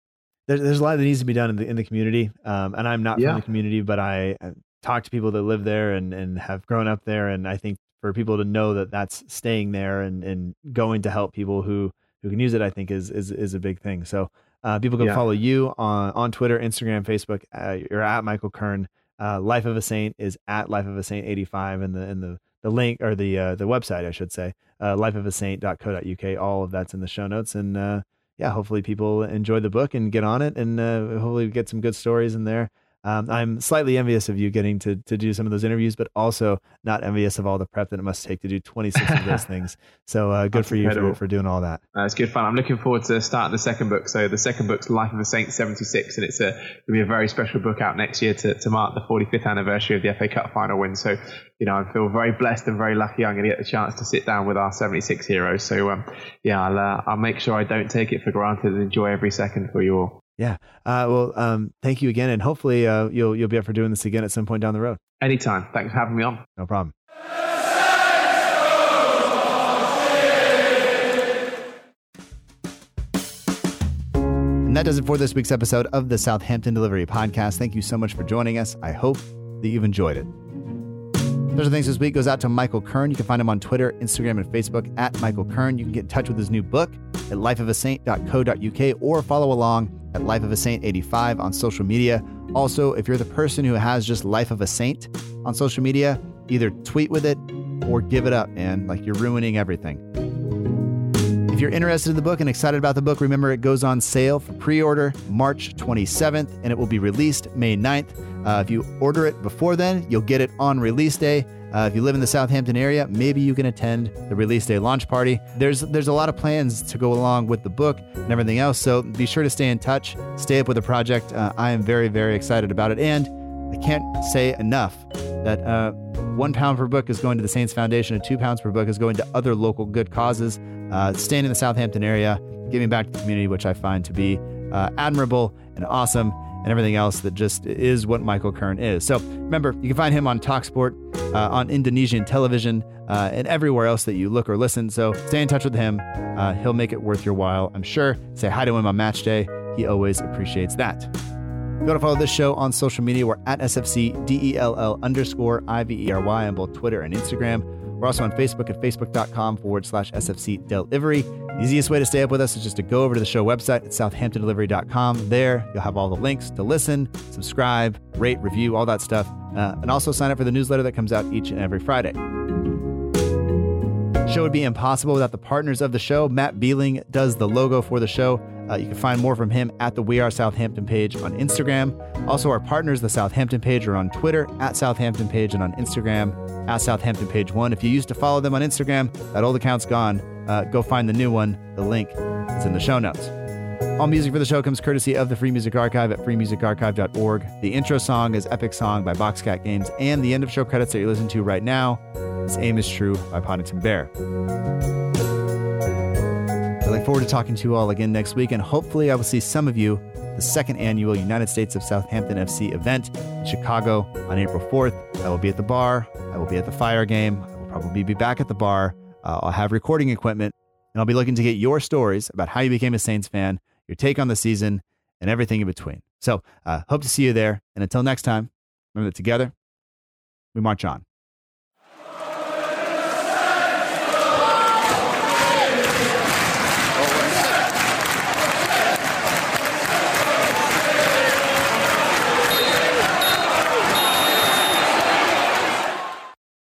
Speaker 1: there, there's a lot that needs to be done in the in the community. Um, and I'm not
Speaker 7: Yeah.
Speaker 1: from the community, but I uh, talk to people that live there and and have grown up there, and I think for people to know that that's staying there and and going to help people who who can use it, I think is is is a big thing. So uh, people can
Speaker 7: Yeah.
Speaker 1: follow you on on Twitter, Instagram, Facebook. Uh, you're at Michael Kern. Uh, Life of a Saint is at Life of a Saint 85, and the and the the link or the uh, the website I should say uh, lifeofasaint.co.uk. All of that's in the show notes, and uh, yeah, hopefully people enjoy the book and get on it, and uh, hopefully we get some good stories in there. Um, I'm slightly envious of you getting to to do some of those interviews, but also not envious of all the prep that it must take to do 26 of those [LAUGHS] things. So uh, good
Speaker 7: That's
Speaker 1: for you for, for doing all that.
Speaker 7: Uh, it's good fun. I'm looking forward to starting the second book. So the second book's Life of a Saint 76, and it's a it'll be a very special book out next year to, to mark the 45th anniversary of the FA Cup final win. So you know I feel very blessed and very lucky. I'm going to get the chance to sit down with our 76 heroes. So um, yeah, I'll uh, I'll make sure I don't take it for granted and enjoy every second for you all.
Speaker 1: Yeah. Uh, well, um, thank you again, and hopefully uh, you'll you'll be up for doing this again at some point down the road.
Speaker 7: Anytime. Thanks for having me on.
Speaker 1: No problem. And that does it for this week's episode of the Southampton Delivery Podcast. Thank you so much for joining us. I hope that you've enjoyed it. Special thanks this week goes out to Michael Kern. You can find him on Twitter, Instagram, and Facebook at Michael Kern. You can get in touch with his new book at lifeofasaint.co.uk or follow along at Life of a Saint 85 on social media. Also, if you're the person who has just Life of a Saint on social media, either tweet with it or give it up, man. Like you're ruining everything. If you're interested in the book and excited about the book, remember it goes on sale for pre order March 27th and it will be released May 9th. Uh, if you order it before then, you'll get it on release day. Uh, if you live in the Southampton area, maybe you can attend the release day launch party. There's there's a lot of plans to go along with the book and everything else, so be sure to stay in touch, stay up with the project. Uh, I am very very excited about it, and I can't say enough that uh, one pound per book is going to the Saints Foundation, and two pounds per book is going to other local good causes. Uh, staying in the Southampton area, giving back to the community, which I find to be uh, admirable and awesome. And everything else that just is what Michael Kern is. So remember, you can find him on Talksport, uh, on Indonesian television, uh, and everywhere else that you look or listen. So stay in touch with him. Uh, he'll make it worth your while, I'm sure. Say hi to him on match day. He always appreciates that. Go to follow this show on social media. We're at SFCDELL underscore IVERY on both Twitter and Instagram. We're also on Facebook at facebook.com forward slash SFC delivery. The easiest way to stay up with us is just to go over to the show website at southamptondelivery.com. There, you'll have all the links to listen, subscribe, rate, review, all that stuff. Uh, and also sign up for the newsletter that comes out each and every Friday. show would be impossible without the partners of the show. Matt Beeling does the logo for the show. Uh, you can find more from him at the We Are Southampton page on Instagram. Also, our partners, the Southampton page, are on Twitter at Southampton page and on Instagram at Southampton page one. If you used to follow them on Instagram, that old account's gone. Uh, go find the new one. The link is in the show notes. All music for the show comes courtesy of the Free Music Archive at freemusicarchive.org. The intro song is Epic Song by Boxcat Games, and the end of show credits that you're listening to right now is Aim is True by Poddington Bear. I look forward to talking to you all again next week, and hopefully, I will see some of you at the second annual United States of Southampton FC event in Chicago on April 4th. I will be at the bar, I will be at the fire game, I will probably be back at the bar. Uh, I'll have recording equipment, and I'll be looking to get your stories about how you became a Saints fan, your take on the season, and everything in between. So, uh, hope to see you there. And until next time, remember that together, we march on.